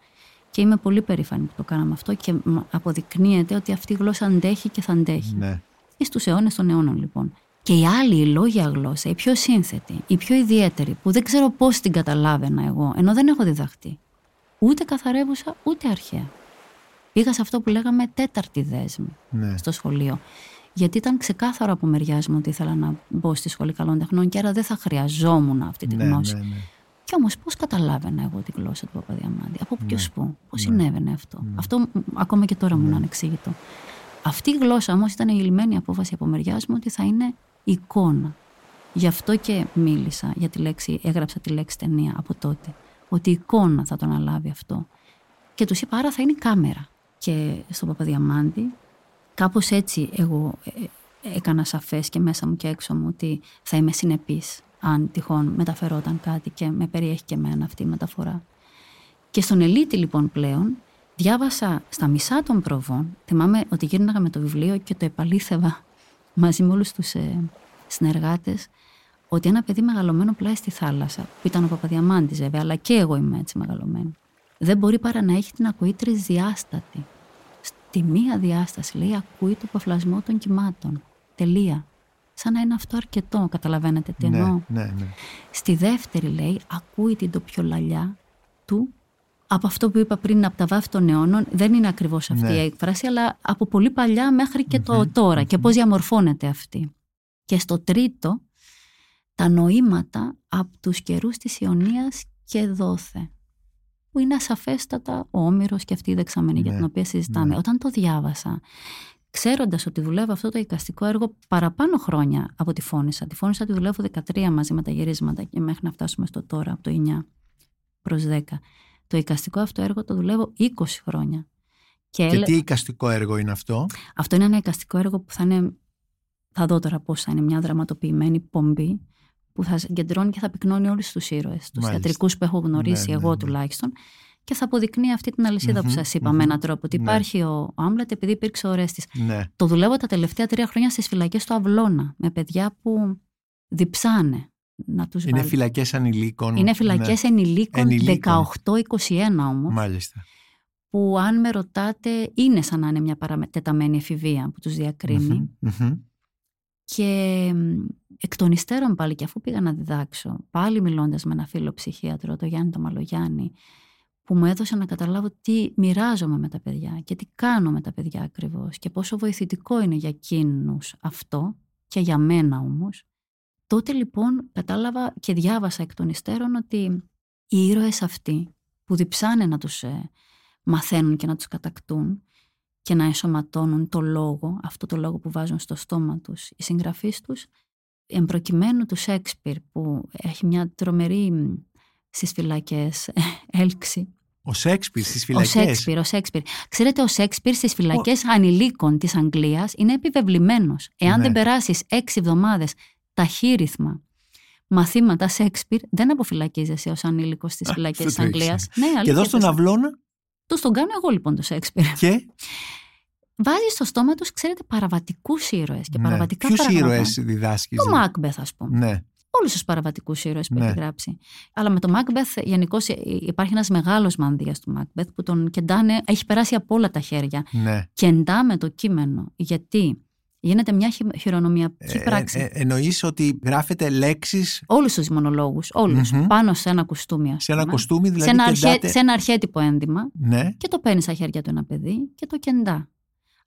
Και είμαι πολύ περήφανη που το κάναμε αυτό και αποδεικνύεται ότι αυτή η γλώσσα αντέχει και θα αντέχει. Ναι. Στου αιώνες των αιώνων, λοιπόν. Και η άλλη, η λόγια γλώσσα, η πιο σύνθετη, η πιο ιδιαίτερη, που δεν ξέρω πώς την καταλάβαινα εγώ, ενώ δεν έχω διδαχτεί. Ούτε καθαρεύουσα, ούτε αρχαία. Πήγα σε αυτό που λέγαμε τέταρτη δέσμη ναι. στο σχολείο. Γιατί ήταν ξεκάθαρο από μεριά μου ότι ήθελα να μπω στη σχολή καλών τεχνών και άρα δεν θα χρειαζόμουν αυτή τη ναι, γνώση. Ναι, ναι. Και όμως πώς καταλάβαινα εγώ τη γλώσσα του Παπαδιαμάντη, από ποιος ναι, που, πώς ναι. συνέβαινε αυτό; Ναι. Αυτό ακόμα και τώρα μου είναι ανεξήγητο. Αυτή η γλώσσα όμως ήταν η λιμένη απόφαση από μεριά μου ότι θα είναι εικόνα. Γι' αυτό και μίλησα για τη λέξη, έγραψα τη λέξη ταινία από τότε. Ότι η εικόνα θα τον αλάβει αυτό. Και τους είπα, άρα θα είναι η κάμερα. Και στον Παπαδιαμάντη, κάπως έτσι εγώ ε, ε, έκανα σαφές και μέσα μου και έξω μου ότι θα είμαι συνεπής αν τυχόν μεταφερόταν κάτι και με περιέχει και εμένα αυτή η μεταφορά. Και στον Ελίτη λοιπόν πλέον διάβασα στα μισά των προβών, θυμάμαι ότι γύρναγα με το βιβλίο και το επαλήθευα μαζί με όλους τους ε, συνεργάτες ότι ένα παιδί μεγαλωμένο πλάι στη θάλασσα, που ήταν ο Παπαδιαμάντης βέβαια, αλλά και εγώ είμαι έτσι μεγαλωμένη, δεν μπορεί παρά να έχει την ακοή τρισδιάστατη. Στη μία διάσταση λέει ακούει το παφλασμό των κυμάτων. Τελεία. Σαν να είναι αυτό αρκετό, καταλαβαίνετε τι ναι, εννοώ. Ναι, ναι. Στη δεύτερη λέει ακούει την τοπιολαλιά του από αυτό που είπα πριν από τα βάθη των αιώνων, δεν είναι ακριβώς αυτή ναι. η έκφραση, αλλά από πολύ παλιά μέχρι και το τωρα και πώς διαμορφώνεται αυτή. Και στο τρίτο, τα νοήματα από τους καιρούς της Ιωνίας και δόθε. Που είναι ασαφέστατα ο Όμηρος και αυτή η δεξαμενή για την ναι, οποία συζητάμε. Ναι. Όταν το διάβασα, ξέροντας ότι δουλεύω αυτό το εικαστικό έργο παραπάνω χρόνια από τη φώνησα. Τη φώνησα τη δουλεύω 13 μαζί με τα γυρίσματα και μέχρι να φτάσουμε στο τώρα, από το 9 προς 10. Το εικαστικό αυτό έργο το δουλεύω 20 χρόνια. Και, και τι εικαστικό έργο είναι αυτό; Αυτό είναι ένα εικαστικό έργο που θα είναι, θα δω τώρα πώς θα είναι, μια δραματοποιημένη πομπή που θα συγκεντρώνει και θα πυκνώνει όλους τους ήρωες, τους θεατρικούς που έχω γνωρίσει ναι, εγώ ναι, ναι. τουλάχιστον και θα αποδεικνύει αυτή την αλυσιδα που σας είπα με έναν τρόπο. Ότι ναι. υπάρχει ο, ο Άμλετ επειδή υπήρξε ο Ρέστης. Ναι. Το δουλεύω τα τελευταία τρία χρόνια στις φυλακές του Αυλώνα με παιδιά που διψάνε να τους Είναι φυλακές ανηλίκων. Είναι φυλακές ναι. ενηλίκων, 18-21 όμως. Μάλιστα. Που αν με ρωτάτε είναι σαν να είναι μια παρατεταμένη εφηβεία που τους διακρινει Και εκ των υστέρων πάλι και αφού πήγα να διδάξω, πάλι μιλώντας με ένα φίλο ψυχίατρο, το Γιάννη το Μαλογιάννη, που μου έδωσε να καταλάβω τι μοιράζομαι με τα παιδιά και τι κάνω με τα παιδιά ακριβώς και πόσο βοηθητικό είναι για εκείνους αυτό και για μένα όμως. Τότε λοιπόν κατάλαβα και διάβασα εκ των υστέρων ότι οι ήρωες αυτοί που διψάνε να τους ε, μαθαίνουν και να τους κατακτούν και να ενσωματώνουν το λόγο, αυτό το λόγο που βάζουν στο στόμα τους οι συγγραφείς τους, εμπροκειμένου τους Σέξπιρ που έχει μια τρομερή στις φυλακές έλξη. Ο Σέξπιρ στις φυλακές; Ο Σέξπιρ, ο Σέξπιρ. Ξέρετε, ο Σέξπιρ στις φυλακές ο... ανηλίκων της Αγγλίας είναι επιβεβλημένος. Εάν ναι. δεν περάσεις έξι εβδομάδες ταχύρυθμα μαθήματα Σέξπιρ, δεν αποφυλακίζεσαι ως ανήλικος στις φυλακές της Αγγλίας. Ναι, και εδώ στον Αυλώνα; Του τον κάνω εγώ λοιπόν το Σέξπιρ. Και; Βάζεις στο στόμα τους, ξέρετε, παραβατικούς ήρωες και ναι. παραβατικά Ποιους πράγματα. ήρωες διδάσκεις. Το Μάκμπεθ, ας πούμε. Ναι. Όλους τους παραβατικούς ήρωες που Ναι. έχει γράψει. Αλλά με το Μάκμπεθ, γενικώς υπάρχει ένας μεγάλος μανδύας του Μάκμπεθ που τον κεντάνε, έχει περάσει από όλα τα χέρια. ναι. Κεντά με το κείμενο. Γιατί γίνεται μια χει- χειρονομιακή Ε, πράξη. ε, εννοείς ότι γράφετε λέξεις; Όλους τους μονολόγους, όλους, Μμμ. πάνω σε ένα κουστούμι, ας σε ένα πούμε. κοστούμι, δηλαδή σε, ένα αρχέ- κεντάτε- σε ένα αρχέτυπο ένδυμα Ναι. και το παίρνεις στα χέρια του ένα παιδί και το κεντά.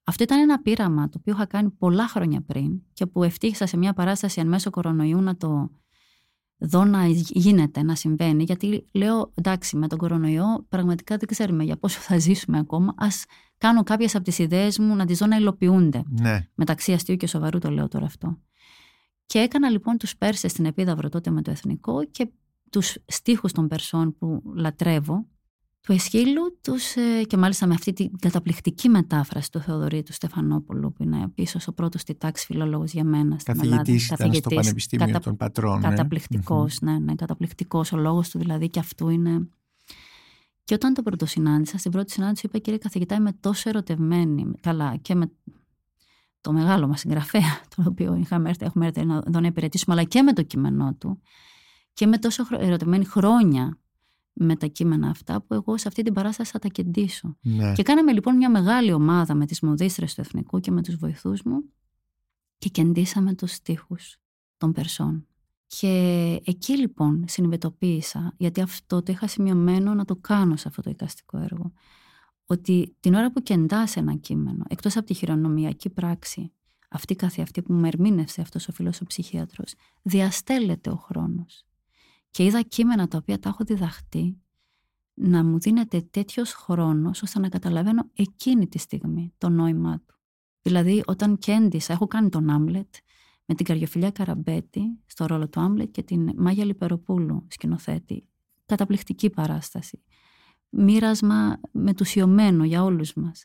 Αυτό ήταν ένα πείραμα το οποίο είχα κάνει πολλά χρόνια πριν και που ευτύχησα σε μια παράσταση εν μέσω κορονοϊού να το δω να γίνεται, να συμβαίνει. Γιατί λέω, εντάξει, με τον κορονοϊό πραγματικά δεν ξέρουμε για πόσο θα ζήσουμε ακόμα. Α κάνω κάποιες από τις ιδέες μου να τις δω να υλοποιούνται. Ναι. Μεταξύ αστείου και σοβαρού το λέω τώρα αυτό. Και έκανα λοιπόν τους Πέρσες στην Επίδαυρο τότε με το Εθνικό και τους στίχους των Περσών που λατρεύω του Εσχύλου τους, ε, και μάλιστα με αυτή την καταπληκτική μετάφραση του Θεοδωρή του Στεφανόπουλου που είναι ίσως ο πρώτος στη τάξη φιλόλογος για μένα στην Ελλάδα. Καθηγητής ήταν στο Καθηγητής, Πανεπιστήμιο κατα- των Πατρών. ναι. Καταπληκτικός, ναι, ναι, καταπληκτικός. Ο λόγος του δηλαδή και αυτού είναι... Και όταν το πρωτοσυνάντησα, στην πρώτη συνάντηση είπα κύριε καθηγητά είμαι τόσο ερωτευμένη, καλά και με το μεγάλο μας συγγραφέα, το οποίο είχαμε έρθει, έχουμε έρθει να- εδώ να υπηρετήσουμε, αλλά και με το κείμενό του και με τόσο χρο- ερωτευμένη χρόνια με τα κείμενα αυτά που εγώ σε αυτή την παράσταση θα τα κεντήσω. Ναι. Και κάναμε λοιπόν μια μεγάλη ομάδα με τις μοδίστρες του Εθνικού και με τους βοηθούς μου και κεντήσαμε τους στίχους των Περσών. Και εκεί λοιπόν συνειδητοποίησα, γιατί αυτό το είχα σημειωμένο να το κάνω σε αυτό το εικαστικό έργο, ότι την ώρα που κεντάς ένα κείμενο, εκτός από τη χειρονομιακή πράξη, αυτή καθε αυτή που με ερμήνευσε αυτός ο φίλος ο ψυχίατρος, διαστέλλεται ο χρόνος. Και είδα κείμενα τα οποία τα έχω διδαχτεί να μου δίνεται τέτοιος χρόνος ώστε να καταλαβαίνω εκείνη τη στιγμή το νόημά του. Δηλαδή όταν κέντησα, έχω κάνει τον Άμλετ με την Καριοφιλιά Καραμπέτη στο ρόλο του Άμλετ και την Μάγια Λιπεροπούλου σκηνοθέτη. Καταπληκτική παράσταση. Μοίρασμα μετουσιωμένο για όλους μας.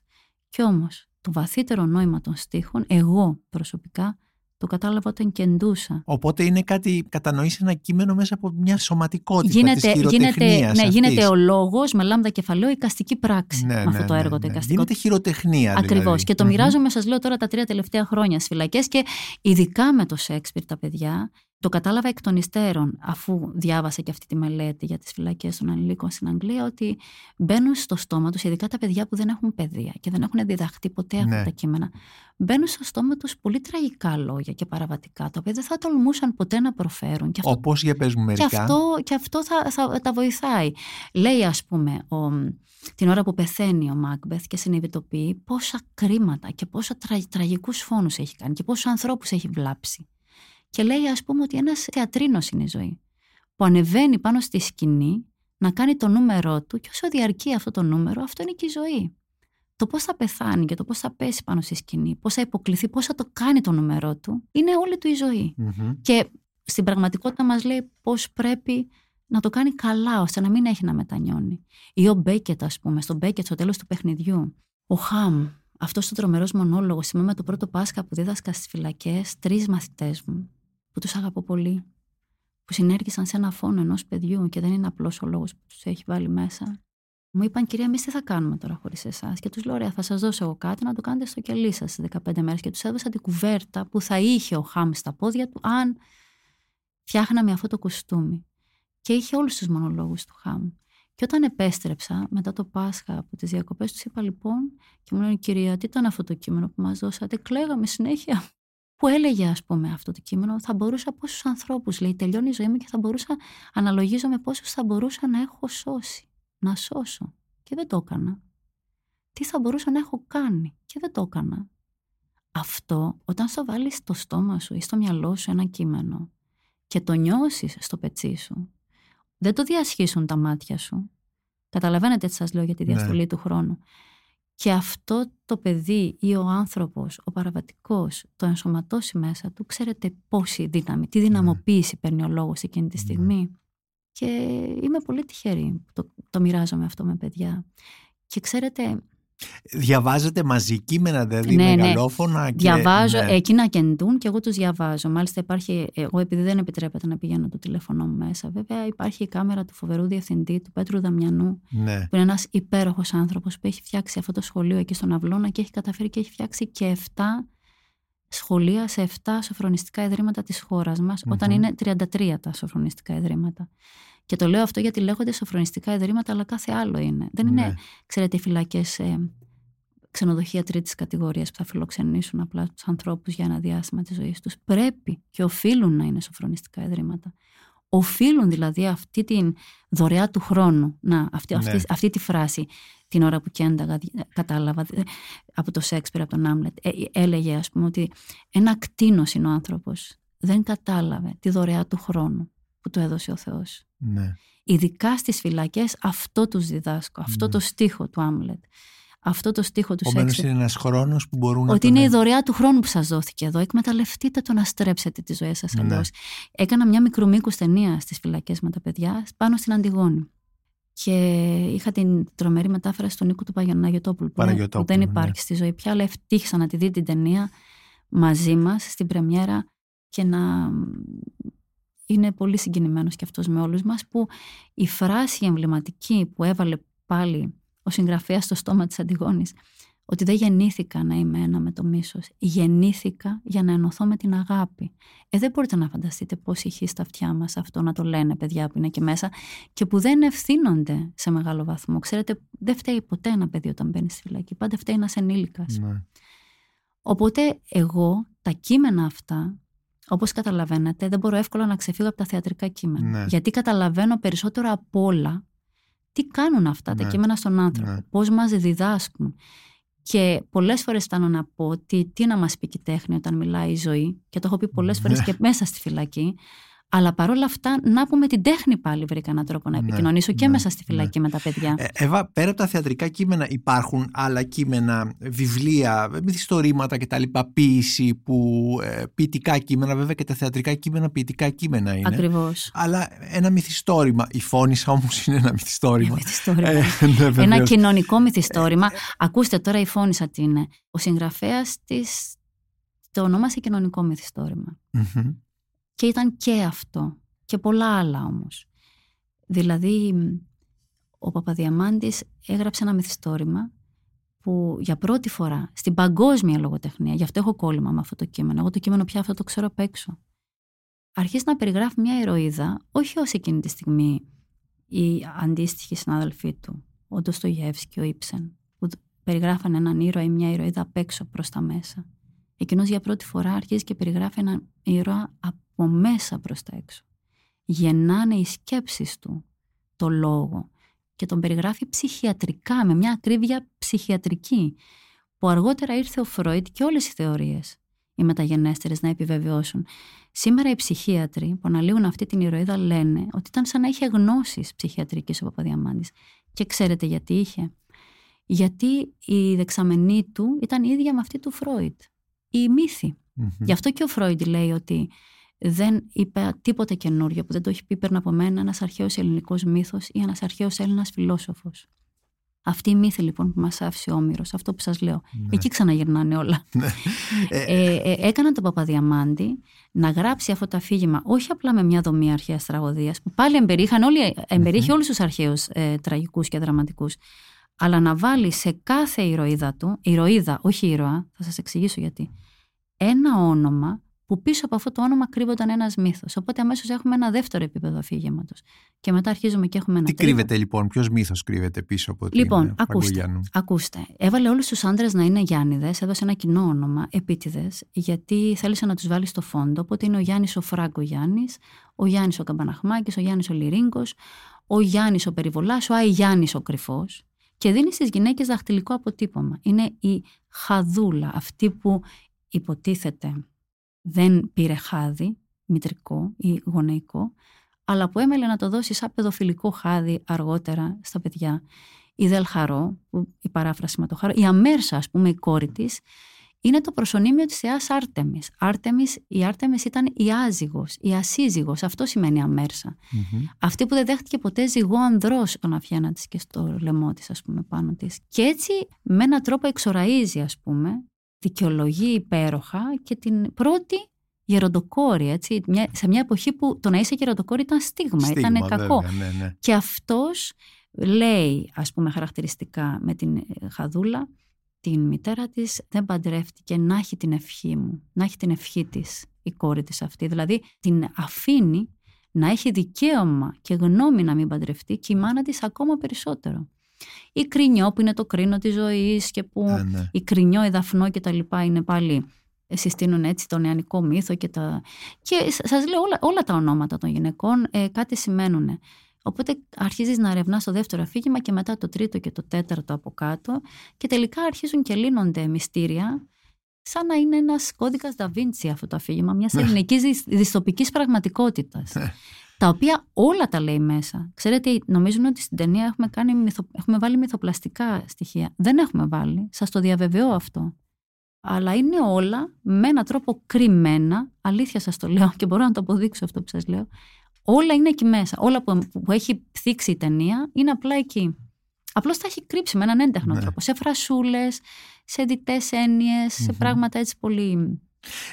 Κι όμως το βαθύτερο νόημα των στίχων, εγώ προσωπικά, το κατάλαβα όταν κεντούσα. Οπότε είναι κάτι, κατανοείς ένα κείμενο μέσα από μια σωματικότητα Γίνεται, της γίνεται, χειροτεχνίας ναι, αυτής. γίνεται ο λόγος με λάμδα κεφαλαίο εικαστική πράξη Ναι, με ναι, αυτό το ναι, έργο ναι. το εικαστικό. Γίνεται χειροτεχνία Ακριβώς. δηλαδή. Και το Μμμ. μοιράζομαι, σας λέω τώρα, τα τρία τελευταία χρόνια στις φυλακές και ειδικά με το Σέξπιρ τα παιδιά. Το κατάλαβα εκ των υστέρων, αφού διάβασα και αυτή τη μελέτη για τις φυλακές των ανηλίκων στην Αγγλία, ότι μπαίνουν στο στόμα τους, ειδικά τα παιδιά που δεν έχουν παιδεία και δεν έχουν διδαχτεί ποτέ αυτά Ναι. τα κείμενα, μπαίνουν στο στόμα τους πολύ τραγικά λόγια και παραβατικά, τα οποία δεν θα τολμούσαν ποτέ να προφέρουν. Και αυτό Όπως για πες μου και μερικά. αυτό, και αυτό θα, θα τα βοηθάει. Λέει, ας πούμε, ο, την ώρα που πεθαίνει ο Μάκμπεθ και συνειδητοποιεί πόσα κρίματα και πόσα τρα, τραγικούς φόνους έχει κάνει και πόσους ανθρώπους έχει βλάψει. Και λέει, ας πούμε, ότι ένας θεατρίνος είναι η ζωή. Που ανεβαίνει πάνω στη σκηνή να κάνει το νούμερό του και όσο διαρκεί αυτό το νούμερο, αυτό είναι και η ζωή. Το πώς θα πεθάνει και το πώς θα πέσει πάνω στη σκηνή, πώς θα υποκληθεί, πώς θα το κάνει το νούμερό του, είναι όλη του η ζωή. Μμμ. Και στην πραγματικότητα μας λέει πώς πρέπει να το κάνει καλά ώστε να μην έχει να μετανιώνει. Ή ο Μπέκετ, ας πούμε, στον Μπέκετ στο τέλος του παιχνιδιού. Ο Χαμ, αυτός ο τρομερός μονόλογος, θυμάμαι το πρώτο Πάσχα που δίδασκα στις φυλακές, τρεις μαθητές μου, που τους αγαπώ πολύ, που συνέργησαν σε ένα φόνο ενός παιδιού και δεν είναι απλός ο λόγος που τους έχει βάλει μέσα. Μου είπαν, κυρία, εμείς τι θα κάνουμε τώρα χωρίς εσάς; Και τους λέω, ωραία, θα σας δώσω εγώ κάτι να το κάνετε στο κελί σας σε 15 μέρες. Και τους έδωσα την κουβέρτα που θα είχε ο Χαμ στα πόδια του, αν φτιάχναμε αυτό το κουστούμι. Και είχε όλους τους μονολόγους του Χαμ. Και όταν επέστρεψα μετά το Πάσχα από τις διακοπές, τους είπα λοιπόν, και μου λένε, Κυρία, τι ήταν αυτό το κείμενο που μας δώσατε; Κλαίγαμε συνέχεια. Που έλεγε ας πούμε αυτό το κείμενο θα μπορούσα πόσους ανθρώπους λέει τελειώνει η ζωή μου και θα μπορούσα αναλογίζω με πόσους θα μπορούσα να έχω σώσει να σώσω και δεν το έκανα. Τι θα μπορούσα να έχω κάνει και δεν το έκανα. Αυτό όταν στο βάλεις στο στόμα σου ή στο μυαλό σου ένα κείμενο και το νιώσεις στο πετσί σου δεν το διασχίσουν τα μάτια σου. Καταλαβαίνετε τι σας λέω για τη ναι. διαστολή του χρόνου και αυτό το παιδί ή ο άνθρωπος, ο παραβατικός, το ενσωματώσει μέσα του, ξέρετε πόση δύναμη, τι δυναμοποίηση ναι. παίρνει ο λόγος εκείνη τη ναι. στιγμή. Και είμαι πολύ τυχερή που το, το μοιράζομαι αυτό με παιδιά. Και ξέρετε, Διαβάζετε μαζί κείμενα, δηλαδή ναι, ναι. μεγαλόφωνα. Ναι. Και... Διαβάζω, ναι. εκείνα κεντούν και εγώ τους διαβάζω. Μάλιστα υπάρχει, εγώ επειδή δεν επιτρέπεται να πηγαίνω το τηλέφωνο μου μέσα, βέβαια υπάρχει η κάμερα του φοβερού διευθυντή, του Πέτρου Δαμιανού, ναι. που είναι ένας υπέροχος άνθρωπος που έχει φτιάξει αυτό το σχολείο εκεί στον Αυλώνα και έχει καταφέρει και έχει φτιάξει και 7 σχολεία σε 7 σοφρονιστικά ιδρύματα της χώρας μας, όταν είναι 33 τα σοφρονιστικά ιδρύματα. Και το λέω αυτό γιατί λέγονται σοφρονιστικά ιδρύματα, αλλά κάθε άλλο είναι. Δεν είναι, ναι. ξέρετε, οι φυλακές ε, ξενοδοχεία τρίτης κατηγορίας που θα φιλοξενήσουν απλά τους ανθρώπους για ένα διάστημα της ζωής τους. Πρέπει και οφείλουν να είναι σοφρονιστικά ιδρύματα. Οφείλουν δηλαδή αυτή τη δωρεά του χρόνου. Να, αυτή, ναι. αυτή, αυτή τη φράση την ώρα που κένταγα, κατάλαβα από το Σέξπιρ, από τον Άμλετ. Ε, έλεγε, ας πούμε, ότι ένα κτίνο είναι ο άνθρωπος. Δεν κατάλαβε τη δωρεά του χρόνου που του έδωσε ο Θεός. Ναι. Ειδικά στις φυλακές αυτό τους διδάσκω, αυτό ναι. το στίχο του Άμλετ. Αυτό το στίχο του Σέξπιρ. είναι ένας χρόνος που μπορούν να Ότι είναι η δωρεά του χρόνου που σας δόθηκε εδώ. Εκμεταλλευτείτε το να στρέψετε τη ζωή σας ναι. Έκανα μια μικρού μήκου ταινία στις φυλακές με τα παιδιά πάνω στην Αντιγόνη. Και είχα την τρομερή μετάφραση του Νίκου του Παγιαναγιωτόπουλου που, που δεν υπάρχει ναι. στη ζωή πια, αλλά ευτύχησα να τη δει την ταινία μαζί μας στην πρεμιέρα και να είναι πολύ συγκινημένος και αυτός με όλους μας που η φράση εμβληματική που έβαλε πάλι ο συγγραφέας στο στόμα της Αντιγόνης ότι δεν γεννήθηκα να είμαι ένα με το μίσος, γεννήθηκα για να ενωθώ με την αγάπη. Ε, δεν μπορείτε να φανταστείτε πώς ηχεί στα αυτιά μας αυτό να το λένε παιδιά που είναι και μέσα και που δεν ευθύνονται σε μεγάλο βαθμό. Ξέρετε, δεν φταίει ποτέ ένα παιδί όταν μπαίνει στη φυλακή, πάντα φταίει ένας ενήλικας. Ναι. Οπότε εγώ τα κείμενα αυτά Όπως καταλαβαίνετε, δεν μπορώ εύκολα να ξεφύγω από τα θεατρικά κείμενα. Ναι. Γιατί καταλαβαίνω περισσότερο από όλα τι κάνουν αυτά τα ναι. κείμενα στον άνθρωπο, ναι. πώς μας διδάσκουν. Και πολλές φορές φτάνω να πω ότι τι να μας πει και η τέχνη όταν μιλάει η ζωή, και το έχω πει πολλές φορές και μέσα στη φυλακή, αλλά παρόλα αυτά, να πούμε την τέχνη πάλι βρήκα έναν τρόπο να ναι, επικοινωνήσω και ναι, μέσα στη φυλακή ναι. με τα παιδιά. Ε, Εύα, πέρα από τα θεατρικά κείμενα, υπάρχουν άλλα κείμενα, βιβλία, μυθιστορήματα κτλ. Ποίηση, που, ε, ποιητικά κείμενα, βέβαια και τα θεατρικά κείμενα ποιητικά κείμενα είναι. Ακριβώς. Αλλά ένα μυθιστόρημα. Η φώνησα όμως είναι ένα μυθιστόρημα. Ε, ναι, ένα κοινωνικό μυθιστόρημα. Ε, Ακούστε τώρα η φώνησα τι είναι. Ο συγγραφέας της το ονόμασε κοινωνικό και ήταν και αυτό και πολλά άλλα όμως. Δηλαδή ο Παπαδιαμάντης έγραψε ένα μυθιστόρημα που για πρώτη φορά στην παγκόσμια λογοτεχνία, γι' αυτό έχω κόλλημα με αυτό το κείμενο, εγώ το κείμενο πια αυτό το ξέρω απ' έξω, αρχίζει να περιγράφει μια ηρωίδα, όχι ως εκείνη τη στιγμή οι αντίστοιχοι συνάδελφοί του, ο Ντοστογεύσκη, ο Ήψεν, που περιγράφανε έναν ήρωα ή μια ηρωίδα απ' έξω προς τα μέσα. Εκείνος για πρώτη φορά αρχίζει και περιγράφει έναν ήρωα από μέσα προς τα έξω. Γεννάνε οι σκέψεις του το λόγο και τον περιγράφει ψυχιατρικά, με μια ακρίβεια ψυχιατρική, που αργότερα ήρθε ο Φρόιτ και όλες οι θεωρίες, οι μεταγενέστερες, να επιβεβαιώσουν. Σήμερα οι ψυχίατροι που αναλύουν αυτή την ηρωίδα λένε ότι ήταν σαν να είχε γνώσεις ψυχιατρικής ο Παπαδιαμάντης. Και ξέρετε γιατί είχε. Γιατί η δεξαμενή του ήταν ίδια με αυτή του Φρόιτ. Η μύθη. Γι' αυτό και ο Φρόιντ λέει ότι δεν είπε τίποτε καινούριο που δεν το έχει πει πριν από μένα ένας αρχαίος ελληνικός μύθος ή ένας αρχαίος Έλληνας φιλόσοφος. Αυτή η μύθη λοιπόν που μας άφησε ο Όμηρος, αυτό που σας λέω, ναι. εκεί ξαναγυρνάνε όλα. Ναι. ε, ε, ε έκαναν τον Παπαδιαμάντη να γράψει αυτό το αφήγημα, όχι απλά με μια δομή αρχαίας τραγωδίας, που πάλι εμπεριείχαν όλοι, εμπεριείχε όλους τους αρχαίους ε, τραγικούς και δραματικούς, αλλά να βάλει σε κάθε ηρωίδα του, ηρωίδα, όχι ήρωα, θα σας εξηγήσω γιατί, ένα όνομα που πίσω από αυτό το όνομα κρύβονταν ένας μύθος. Οπότε αμέσως έχουμε ένα δεύτερο επίπεδο αφήγηματος. Και μετά αρχίζουμε και έχουμε ένα. Τι τρίτο. κρύβεται λοιπόν, ποιος μύθος κρύβεται πίσω από την Λοιπόν, ε, ακούστε, Παγκογιάννου; ακούστε. Έβαλε όλους τους άντρες να είναι Γιάννηδες, έδωσε ένα κοινό όνομα, επίτηδες, γιατί θέλησε να τους βάλει στο φόντο. Οπότε είναι ο Γιάννης ο Φράγκο Γιάννης, ο Γιάννης ο Καμπαναχμάκης, ο Γιάννης ο Λυρίγκος, ο Γιάννης ο Περιβολάς, ο Άι Γιάννης ο Κρυφός. Και δίνει στις γυναίκες δαχτυλικό αποτύπωμα. Είναι η χαδούλα, αυτή που υποτίθεται δεν πήρε χάδι, μητρικό ή γονεϊκό, αλλά που έμελε να το δώσει σαν παιδοφιλικό χάδι αργότερα στα παιδιά. Η Δελχαρό, που η παράφραση με το χαρό, η Αμέρσα, ας πούμε, η κόρη της, είναι το προσωνύμιο της θεάς Άρτεμις. Άρτεμις, η Άρτεμις ήταν η άζυγος, η ασύζυγος, αυτό σημαίνει Αμέρσα. Μμμ. Αυτή που δεν δέχτηκε ποτέ ζυγό ανδρός στον αφιένα της και στο λαιμό της, ας πούμε, πάνω της. Και έτσι με έναν τρόπο εξοραίζει, ας πούμε, δικαιολογεί υπέροχα και την πρώτη γεροντοκόρη, έτσι, μια- σε μια εποχή που το να είσαι γεροντοκόρη ήταν στίγμα, Στίγμα, ήταν κακό. βέβαια, ναι, ναι. Και αυτός λέει, ας πούμε χαρακτηριστικά με την ε, Χαδούλα, την μητέρα της δεν παντρεύτηκε να έχει την ευχή μου, να έχει την ευχή της η κόρη της αυτή. Δηλαδή την αφήνει να έχει δικαίωμα και γνώμη να μην παντρευτεί και η μάνα της ακόμα περισσότερο. Η κρινιό που είναι το κρίνο της ζωής και που Ναι, ναι. η κρινιό, η δαφνό και τα λοιπά είναι πάλι ε, συστήνουν έτσι τον νεανικό μύθο και τα... Και σ- σας λέω όλα, όλα τα ονόματα των γυναικών ε, κάτι σημαίνουν. Οπότε αρχίζεις να ερευνάς το δεύτερο αφήγημα και μετά το τρίτο και το τέταρτο από κάτω και τελικά αρχίζουν και λύνονται μυστήρια σαν να είναι ένας κώδικας Da Vinci αυτό το αφήγημα, μιας Ναι. ελληνικής δυσ- δυστοπικής πραγματικότητας. Ναι. τα οποία όλα τα λέει μέσα. Ξέρετε, νομίζουν ότι στην ταινία έχουμε, κάνει μυθο... έχουμε βάλει μυθοπλαστικά στοιχεία. Δεν έχουμε βάλει. Σας το διαβεβαιώ αυτό. Αλλά είναι όλα με έναν τρόπο κρυμμένα. Αλήθεια σας το λέω και μπορώ να το αποδείξω αυτό που σας λέω. Όλα είναι εκεί μέσα. Όλα που, που έχει θίξει η ταινία είναι απλά εκεί. Απλώς τα έχει κρύψει με έναν έντεχνο Ναι. τρόπο. Σε φρασούλες, σε διτές έννοιες, σε Μμμ. πράγματα έτσι πολύ...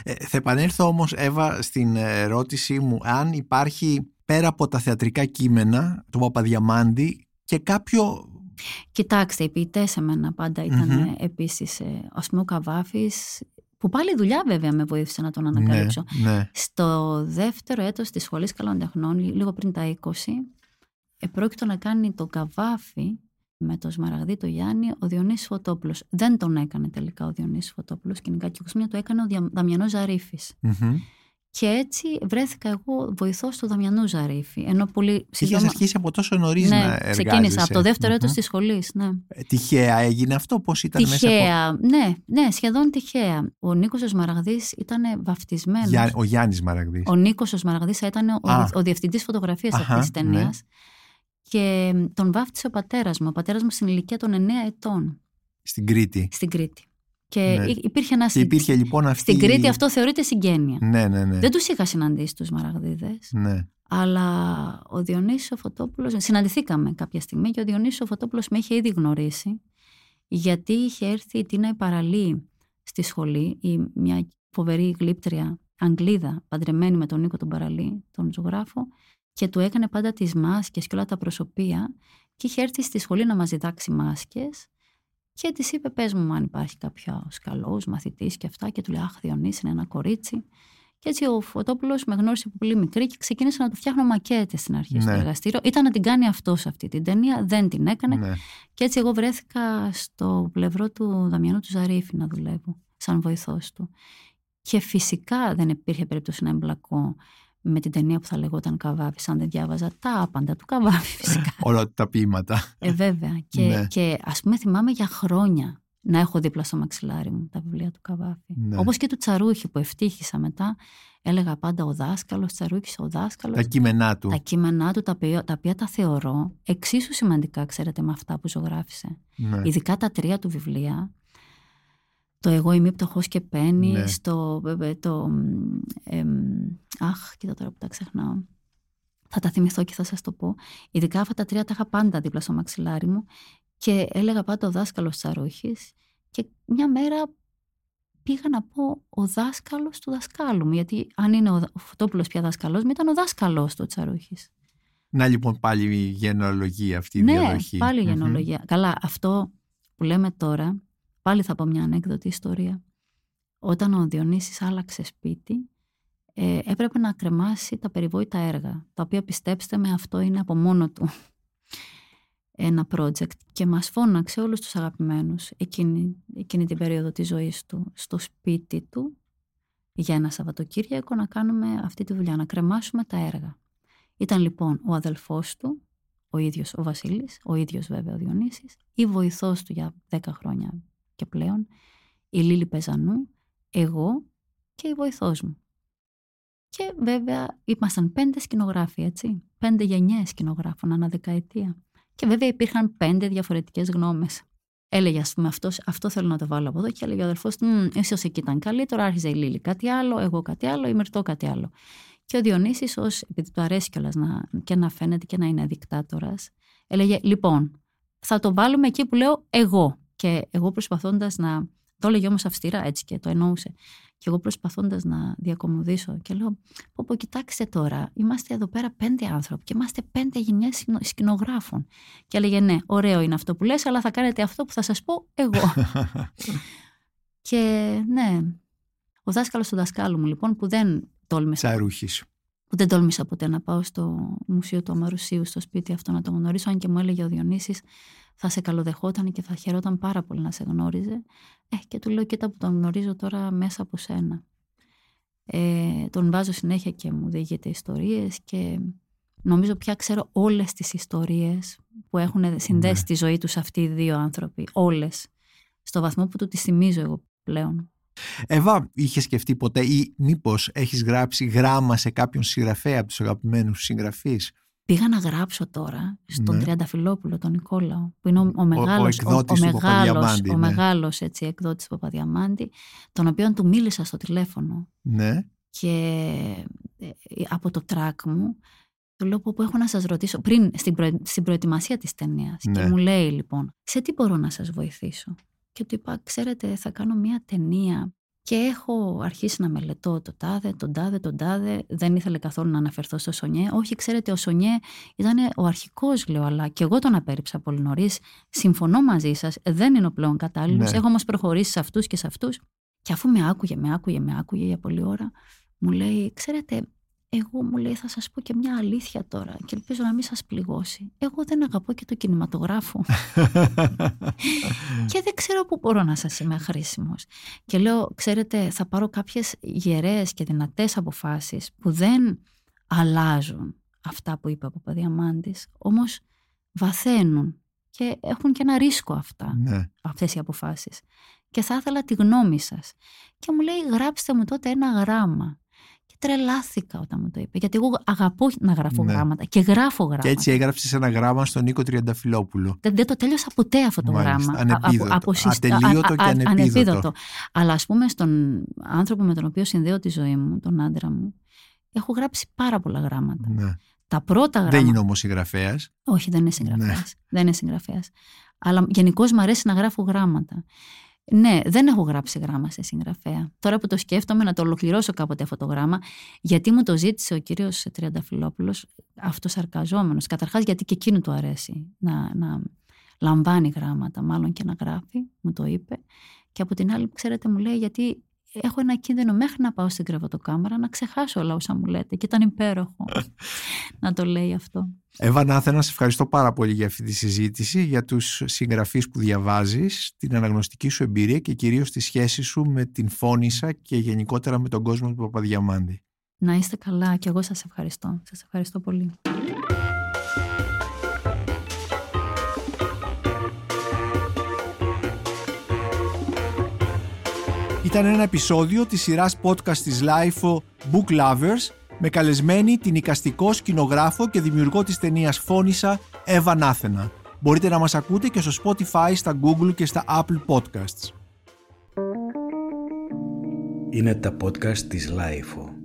Ε, θα επανέλθω όμως Εύα στην ερώτησή μου αν υπάρχει πέρα από τα θεατρικά κείμενα του Παπαδιαμάντη και κάποιο Κοιτάξτε, οι ποιητές σε μένα πάντα ήταν Μμμ. mm επίσης, ε, ας πούμε ο Καβάφης, που πάλι δουλειά βέβαια με βοήθησε να τον ανακαλύψω. Ναι, ναι. Στο δεύτερο έτος της Σχολής Καλών Τεχνών, λίγο πριν τα 20, επρόκειτο να κάνει τον Καβάφη με το Σμαραγδί το Γιάννη ο Διονύσης Φωτόπουλος. Δεν τον έκανε τελικά ο Διονύσης Φωτόπουλος και η Κοσμία το έκανε ο Δια- Δαμιανός Ζαρίφης. Μμμ. Και έτσι βρέθηκα εγώ βοηθός του Δαμιανού Ζαρίφη. Ενώ πολύ Είχες σύντομα- αρχίσει από τόσο νωρίς να Ναι, εργάζεσαι. ξεκίνησα από το δεύτερο έτος Μμμ. της σχολής, ναι. Ε, Τυχαία έγινε αυτό, πώς ήταν μέσα από... Τυχαία, ναι, ναι, σχεδόν τυχαία. Ο Νίκος ο Σμαραγδής ήταν βαφτισμένος. Γιά- Ο Γιάννης Μαραγδής. Ο Νίκος ο Σμαραγδής ήταν ο, Α. ο διευθυντής φωτογραφίας Αχα, αυτής της ναι. ταινίας. Και τον βάφτισε ο πατέρας μου. Ο πατέρας μου στην ηλικία των 9 ετών Στην Κρήτη. στην Κρήτη. Και Ναι. υ- υπήρχε ένα Και υπήρχε λοιπόν αυτή... Στην Κρήτη αυτό θεωρείται συγγένεια. Ναι, ναι, ναι. Δεν τους είχα συναντήσει τους Μαραγδίδες. ναι. Αλλά ο Διονύσης ο Φωτόπουλος, συναντηθήκαμε κάποια στιγμή και ο Διονύσης ο Φωτόπουλος με είχε ήδη γνωρίσει γιατί είχε έρθει η Τίνα η Παραλή στη σχολή, η, μια φοβερή γλύπτρια Αγγλίδα παντρεμένη με τον Νίκο τον Παραλή, τον ζωγράφο και του έκανε πάντα τις μάσκες και όλα τα προσωπία και είχε έρθει στη σχολή να μας διδάξει μάσκες και της είπε πες μου αν υπάρχει κάποιος καλός μαθητής και αυτά και του λέει αχ Διονύση είναι ένα κορίτσι και έτσι ο Φωτόπουλος με γνώρισε από πολύ μικρή και ξεκίνησε να του φτιάχνω μακέτες στην αρχή στο Ναι. εργαστήριο. Ήταν να την κάνει αυτός σε αυτή την ταινία, δεν την έκανε. ναι. Και έτσι εγώ βρέθηκα στο πλευρό του Δαμιανού του Ζαρίφη να δουλεύω σαν βοηθός του. Και φυσικά δεν υπήρχε περίπτωση να εμπλακώ με την ταινία που θα λεγόταν Καβάφη, αν δεν διάβαζα τα άπαντα του Καβάφη φυσικά. Όλα τα ποίηματα. ε, βέβαια. Και, Ναι. και ας πούμε θυμάμαι για χρόνια να έχω δίπλα στο μαξιλάρι μου τα βιβλία του Καβάφη. Ναι. Όπως και του Τσαρούχη που ευτύχησα μετά. Έλεγα πάντα ο δάσκαλος, Τσαρούχης ο δάσκαλος. τα κείμενά του. Τα κείμενά του τα οποία, τα οποία τα θεωρώ εξίσου σημαντικά, ξέρετε, με αυτά που ζωγράφησε. Ναι. Ειδικά τα τρία του βιβλία. Το «Εγώ είμαι πτωχός και πένι», Ναι. στο, ε, το, εμ, αχ, κοίτα τώρα που τα ξεχνάω. Θα τα θυμηθώ και θα σας το πω. Ειδικά αυτά τα τρία τα είχα πάντα δίπλα στο μαξιλάρι μου και έλεγα πάντα ο δάσκαλος Τσαρούχης και μια μέρα πήγα να πω ο δάσκαλος του δασκάλου μου γιατί αν είναι ο, ο Φωτόπουλος πια δάσκαλός μου ήταν ο δάσκαλός του Τσαρούχης. Να λοιπόν πάλι η γενεολογία αυτή η ναι, διαδοχή. πάλι Μμμ. γενολογία. Καλά, αυτό που λέμε τώρα, πάλι θα πω μια ανέκδοτη ιστορία. Όταν ο Διονύσης άλλαξε σπίτι, ε, έπρεπε να κρεμάσει τα περιβόητα έργα, τα οποία πιστέψτε με αυτό είναι από μόνο του ένα project και μας φώναξε όλους τους αγαπημένους εκείνη, εκείνη την περίοδο της ζωής του στο σπίτι του για ένα Σαββατοκύριακο να κάνουμε αυτή τη δουλειά, να κρεμάσουμε τα έργα. Ήταν λοιπόν ο αδελφός του, ο ίδιος ο Βασίλης, ο ίδιος βέβαια ο Διονύσης, η βοηθός του για 10 χρόνια και πλέον, η Λίλη Πεζανού, εγώ και η βοηθός μου. Και βέβαια ήμασταν πέντε σκηνογράφοι, έτσι. Πέντε γενιές σκηνογράφων ανά δεκαετία. Και βέβαια υπήρχαν πέντε διαφορετικές γνώμες. Έλεγε, ας πούμε, αυτός, αυτό θέλω να το βάλω από εδώ και έλεγε ο αδελφός του, ίσως εκεί ήταν καλύτερο, άρχιζε η Λίλη κάτι άλλο, εγώ κάτι άλλο, η Μυρτό κάτι άλλο. Και ο Διονύσης, ως, επειδή του αρέσει κιόλας να, και να φαίνεται και να είναι δικτάτορα, έλεγε, λοιπόν, θα το βάλουμε εκεί που λέω εγώ. Και εγώ προσπαθώντας να. Το έλεγε όμως αυστηρά έτσι και το εννοούσε. Και εγώ προσπαθώντας να διακομωδήσω και λέω: Πω, πω, κοιτάξτε τώρα, είμαστε εδώ πέρα πέντε άνθρωποι και είμαστε πέντε γενιές σκηνογράφων. Και έλεγε: Ναι, ωραίο είναι αυτό που λες, αλλά θα κάνετε αυτό που θα σας πω εγώ. και ναι, ο δάσκαλος του δασκάλου μου λοιπόν, που δεν τόλμησα. Τσαρούχης. Που δεν τόλμησα ποτέ να πάω στο Μουσείο του Αμαρουσίου, στο σπίτι αυτό να τον γνωρίσω, αν και μου έλεγε ο Διονύσης θα σε καλοδεχόταν και θα χαιρόταν πάρα πολύ να σε γνώριζε. Ε, και του λέω κοίτα που τον γνωρίζω τώρα μέσα από σένα. Ε, τον βάζω συνέχεια και μου διηγείται ιστορίες και νομίζω πια ξέρω όλες τις ιστορίες που έχουν συνδέσει ναι. τη ζωή τους αυτοί οι δύο άνθρωποι. Όλες. Στο βαθμό που του τις θυμίζω εγώ πλέον. Εύα, είχες σκεφτεί ποτέ ή μήπως έχεις γράψει γράμμα σε κάποιον συγγραφέα από τους αγαπημένους συγγραφείς; Πήγα να γράψω τώρα στον ναι. Τριανταφυλόπουλο, τον Νικόλαο, που είναι ο, ο μεγάλος, ο, ο, ο, μεγάλος, ο ναι. μεγάλος έτσι, εκδότης του Παπαδιαμάντη, τον οποίο του μίλησα στο τηλέφωνο. Ναι. Και ε, από το τρακ μου, του λέω που έχω να σας ρωτήσω, πριν στην, στην προετοιμασία της ταινίας. Και ναι. μου λέει λοιπόν, σε τι μπορώ να σας βοηθήσω; Και του είπα, ξέρετε, θα κάνω μια ταινία και έχω αρχίσει να μελετώ το τάδε, τον τάδε, τον τάδε. Δεν ήθελε καθόλου να αναφερθώ στο Σονιέ. Όχι, ξέρετε, ο Σονιέ ήταν ο αρχικός, λέω, αλλά και εγώ τον απέρριψα πολύ νωρίς. Συμφωνώ μαζί σας, δεν είναι ο πλέον κατάλληλος. Ναι. Έχω όμως προχωρήσει σε αυτούς και σε αυτούς. Και αφού με άκουγε, με άκουγε, με άκουγε για πολλή ώρα, μου λέει, ξέρετε, εγώ μου λέει θα σας πω και μια αλήθεια τώρα και ελπίζω να μην σας πληγώσει. Εγώ δεν αγαπώ και το κινηματογράφο. και δεν ξέρω πού μπορώ να σας είμαι χρήσιμος. Και λέω, ξέρετε, θα πάρω κάποιες γερές και δυνατές αποφάσεις που δεν αλλάζουν αυτά που είπε από Παδιαμάντης, όμως βαθαίνουν και έχουν και ένα ρίσκο αυτά, ναι. αυτές οι αποφάσεις. Και θα ήθελα τη γνώμη σας. Και μου λέει, γράψτε μου τότε ένα γράμμα τρελάθηκα όταν μου το είπε. Γιατί εγώ αγαπώ να γράφω ναι. γράμματα και γράφω γράμματα. Και έτσι έγραψες ένα γράμμα στον Νίκο Τριανταφυλόπουλο. Δεν, δεν το τέλειωσα ποτέ αυτό το Μάλιστα, γράμμα. Ανεπίδοτο. Από, Ατελείωτο και ανεπίδοτο. ανεπίδοτο. Αλλά ας πούμε στον άνθρωπο με τον οποίο συνδέω τη ζωή μου, τον άντρα μου, έχω γράψει πάρα πολλά γράμματα. Ναι. Τα πρώτα γράμματα. Δεν είναι όμως συγγραφέας. Όχι, δεν είναι συγγραφέας. Ναι. Δεν είναι συγγραφέας. Αλλά γενικώς μου αρέσει να γράφω γράμματα. Ναι, δεν έχω γράψει γράμμα σε συγγραφέα. Τώρα που το σκέφτομαι να το ολοκληρώσω κάποτε αυτό το γράμμα, γιατί μου το ζήτησε ο κύριος Τριανταφυλόπουλο, αυτοσαρκαζόμενος. Καταρχάς, γιατί και εκείνου του αρέσει να, να λαμβάνει γράμματα, μάλλον και να γράφει, μου το είπε. Και από την άλλη, ξέρετε, μου λέει, γιατί έχω ένα κίνδυνο μέχρι να πάω στην κρεβατοκάμαρα να ξεχάσω όλα όσα μου λέτε. Και ήταν υπέροχο να το λέει αυτό. Εύα Νάθενα, σε ευχαριστώ πάρα πολύ για αυτή τη συζήτηση, για τους συγγραφείς που διαβάζεις, την αναγνωστική σου εμπειρία και κυρίως τη σχέση σου με την Φώνησα και γενικότερα με τον κόσμο του Παπαδιαμάντη. Να είστε καλά και εγώ σας ευχαριστώ. Σας ευχαριστώ πολύ. Ήταν ένα επεισόδιο της σειράς podcast της LIFO Book Lovers με καλεσμένη την οικαστικό σκηνογράφο και δημιουργό της ταινίας Φώνησα Εύα Νάθενα. Μπορείτε να μας ακούτε και στο Spotify, στα Google και στα Apple Podcasts. Είναι τα podcast της LIFO.